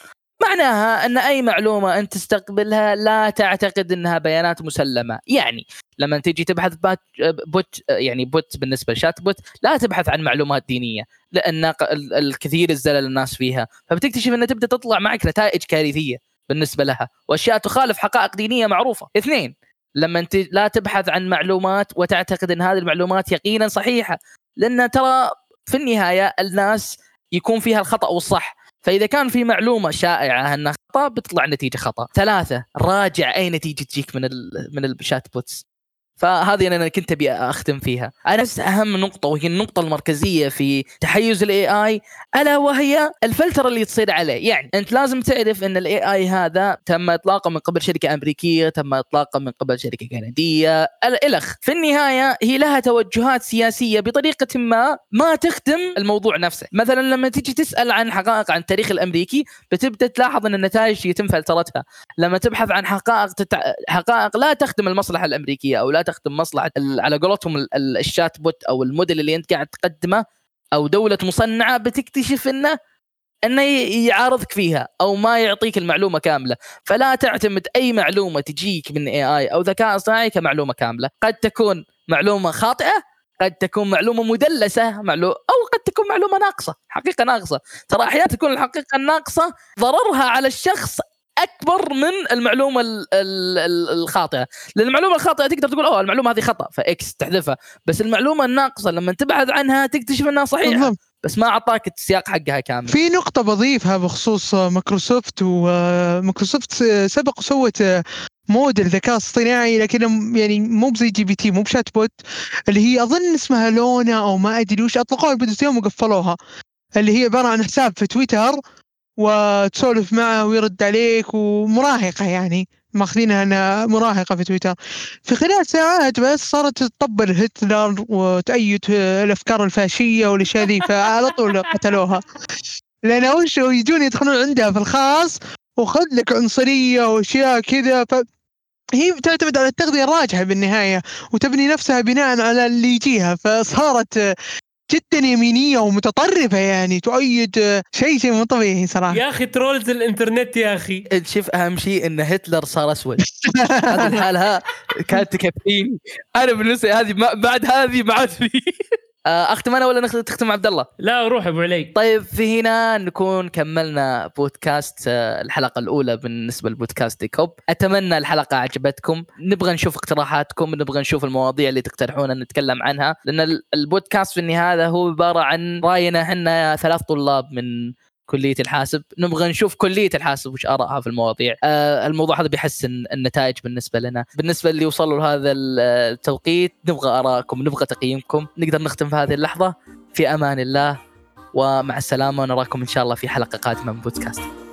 Speaker 2: معناها أن أي معلومة أنت تستقبلها لا تعتقد أنها بيانات مسلمة. يعني لما تيجي تبحث chatbot يعني bot بالنسبة ل chatbot لا تبحث عن معلومات دينية لأن الكثير الزلل الناس فيها. فبتكتشف أن تبدأ تطلع معك نتائج كارثية. بالنسبة لها وأشياء تخالف حقائق دينية معروفة. اثنين لما أنت لا تبحث عن معلومات وتعتقد أن هذه المعلومات يقينا صحيحة لأن ترى في النهاية الناس يكون فيها الخطأ والصح. فإذا كان في معلومة شائعة أنها خطأ بتطلع النتيجه خطأ. ثلاثة راجع أي نتيجة تجيك من من ال chatbots. فهذه أنا كنت أبي أختم فيها. أنا أهم نقطة وهي النقطة المركزية في تحيز ال AI ألا وهي الفلتر اللي تصير عليه. يعني أنت لازم تعرف إن ال AI هذا تم إطلاقه من قبل شركة أمريكية تم إطلاقه من قبل شركة كندية. ال- إلخ. في النهاية هي لها توجهات سياسية بطريقة ما ما تخدم الموضوع نفسه. مثلا لما تيجي تسأل عن حقائق عن التاريخ الأمريكي بتبدأ تلاحظ إن النتائج يتم فلترتها لما تبحث عن حقائق تتع... حقائق لا تخدم المصلحة الأمريكية أو لا تخدم مصلحة. على قولتهم ال... ال- ال chatbot أو الموديل اللي أنت قاعد تقدمه أو دولة مصنعة بتكتشف انه إنه يعارضك فيها أو ما يعطيك المعلومة كاملة فلا تعتمد أي معلومة تجيك من AI أو ذكاء اصطناعي كمعلومة كاملة قد تكون معلومة خاطئة قد تكون معلومة مدلسة معلو أو قد تكون معلومة ناقصة حقيقة ناقصة ترى أحيانا تكون الحقيقة الناقصة ضررها على الشخص أكبر من المعلومة ال- ال- ال- الخاطئة. لأن المعلومة الخاطئة تقدر تقول أوه المعلومة هذه خطأ. ف X تحذفها. بس المعلومة الناقصة لما تبحث عنها تكتشف إنها
Speaker 3: صحيحة.
Speaker 2: بس ما أعطاك السياق حقها كامل.
Speaker 3: في نقطة بضيفها بخصوص Microsoft و Microsoft سبق وسوت موديل ذكاء اصطناعي لكن يعني مو بزي GPT مو ب chatbot اللي هي أظن اسمها لونا أو ما أدري وش أطلقوها لمدة يوم وقفلوها. اللي هي عبارة عن حساب في تويتر وتسولف معه ويرد عليك ومراهقة يعني. ماخذينها إنها مراهقة في تويتر. في خلال ساعات بس صارت تطبل هتلر وتأيد الأفكار الفاشية والأشياء ذي فعلى طول قتلوها. لأن وش يجون يدخلون عندها في الخاص وخذ لك عنصرية وأشياء كذا ف هي تعتمد على التغذية الراجحة بالنهاية وتبني نفسها بناء على اللي يجيها. فصارت جدا يمينية ومتطرفة يعني تؤيد شيء شيء مو طبيعي صراحة.
Speaker 1: يا أخي ترولز الإنترنت يا أخي.
Speaker 2: شوف أهم شيء إن هتلر صار أسود. هذه الحالة كانت تكفيني. أنا بالنسبة هذه ما- بعد هذه ما عاد في. أختم أنا ولا نخ- تختم عبد الله؟
Speaker 1: لا روح أبو علي.
Speaker 2: طيب في هنا نكون كملنا بودكاست آه، الحلقة الأولى بالنسبة لبودكاست ديكوب أتمنى الحلقة عجبتكم. نبغى نشوف اقتراحاتكم نبغى نشوف المواضيع اللي تقترحونها نتكلم عنها لأن ال- البودكاست في النهاية هو عبارة عن رأينا إحنا ثلاث طلاب من كلية الحاسب. نبغى نشوف كلية الحاسب وش آرائها في المواضيع. آه الموضوع هذا بيحسن النتائج بالنسبة لنا. بالنسبة اللي وصلوا لهذا ال- التوقيت نبغى آرائكم نبغى تقييمكم. نقدر نختم في هذه اللحظة. في أمان الله. ومع السلامة ونراكم إن شاء الله في حلقة قادمة من بودكاست.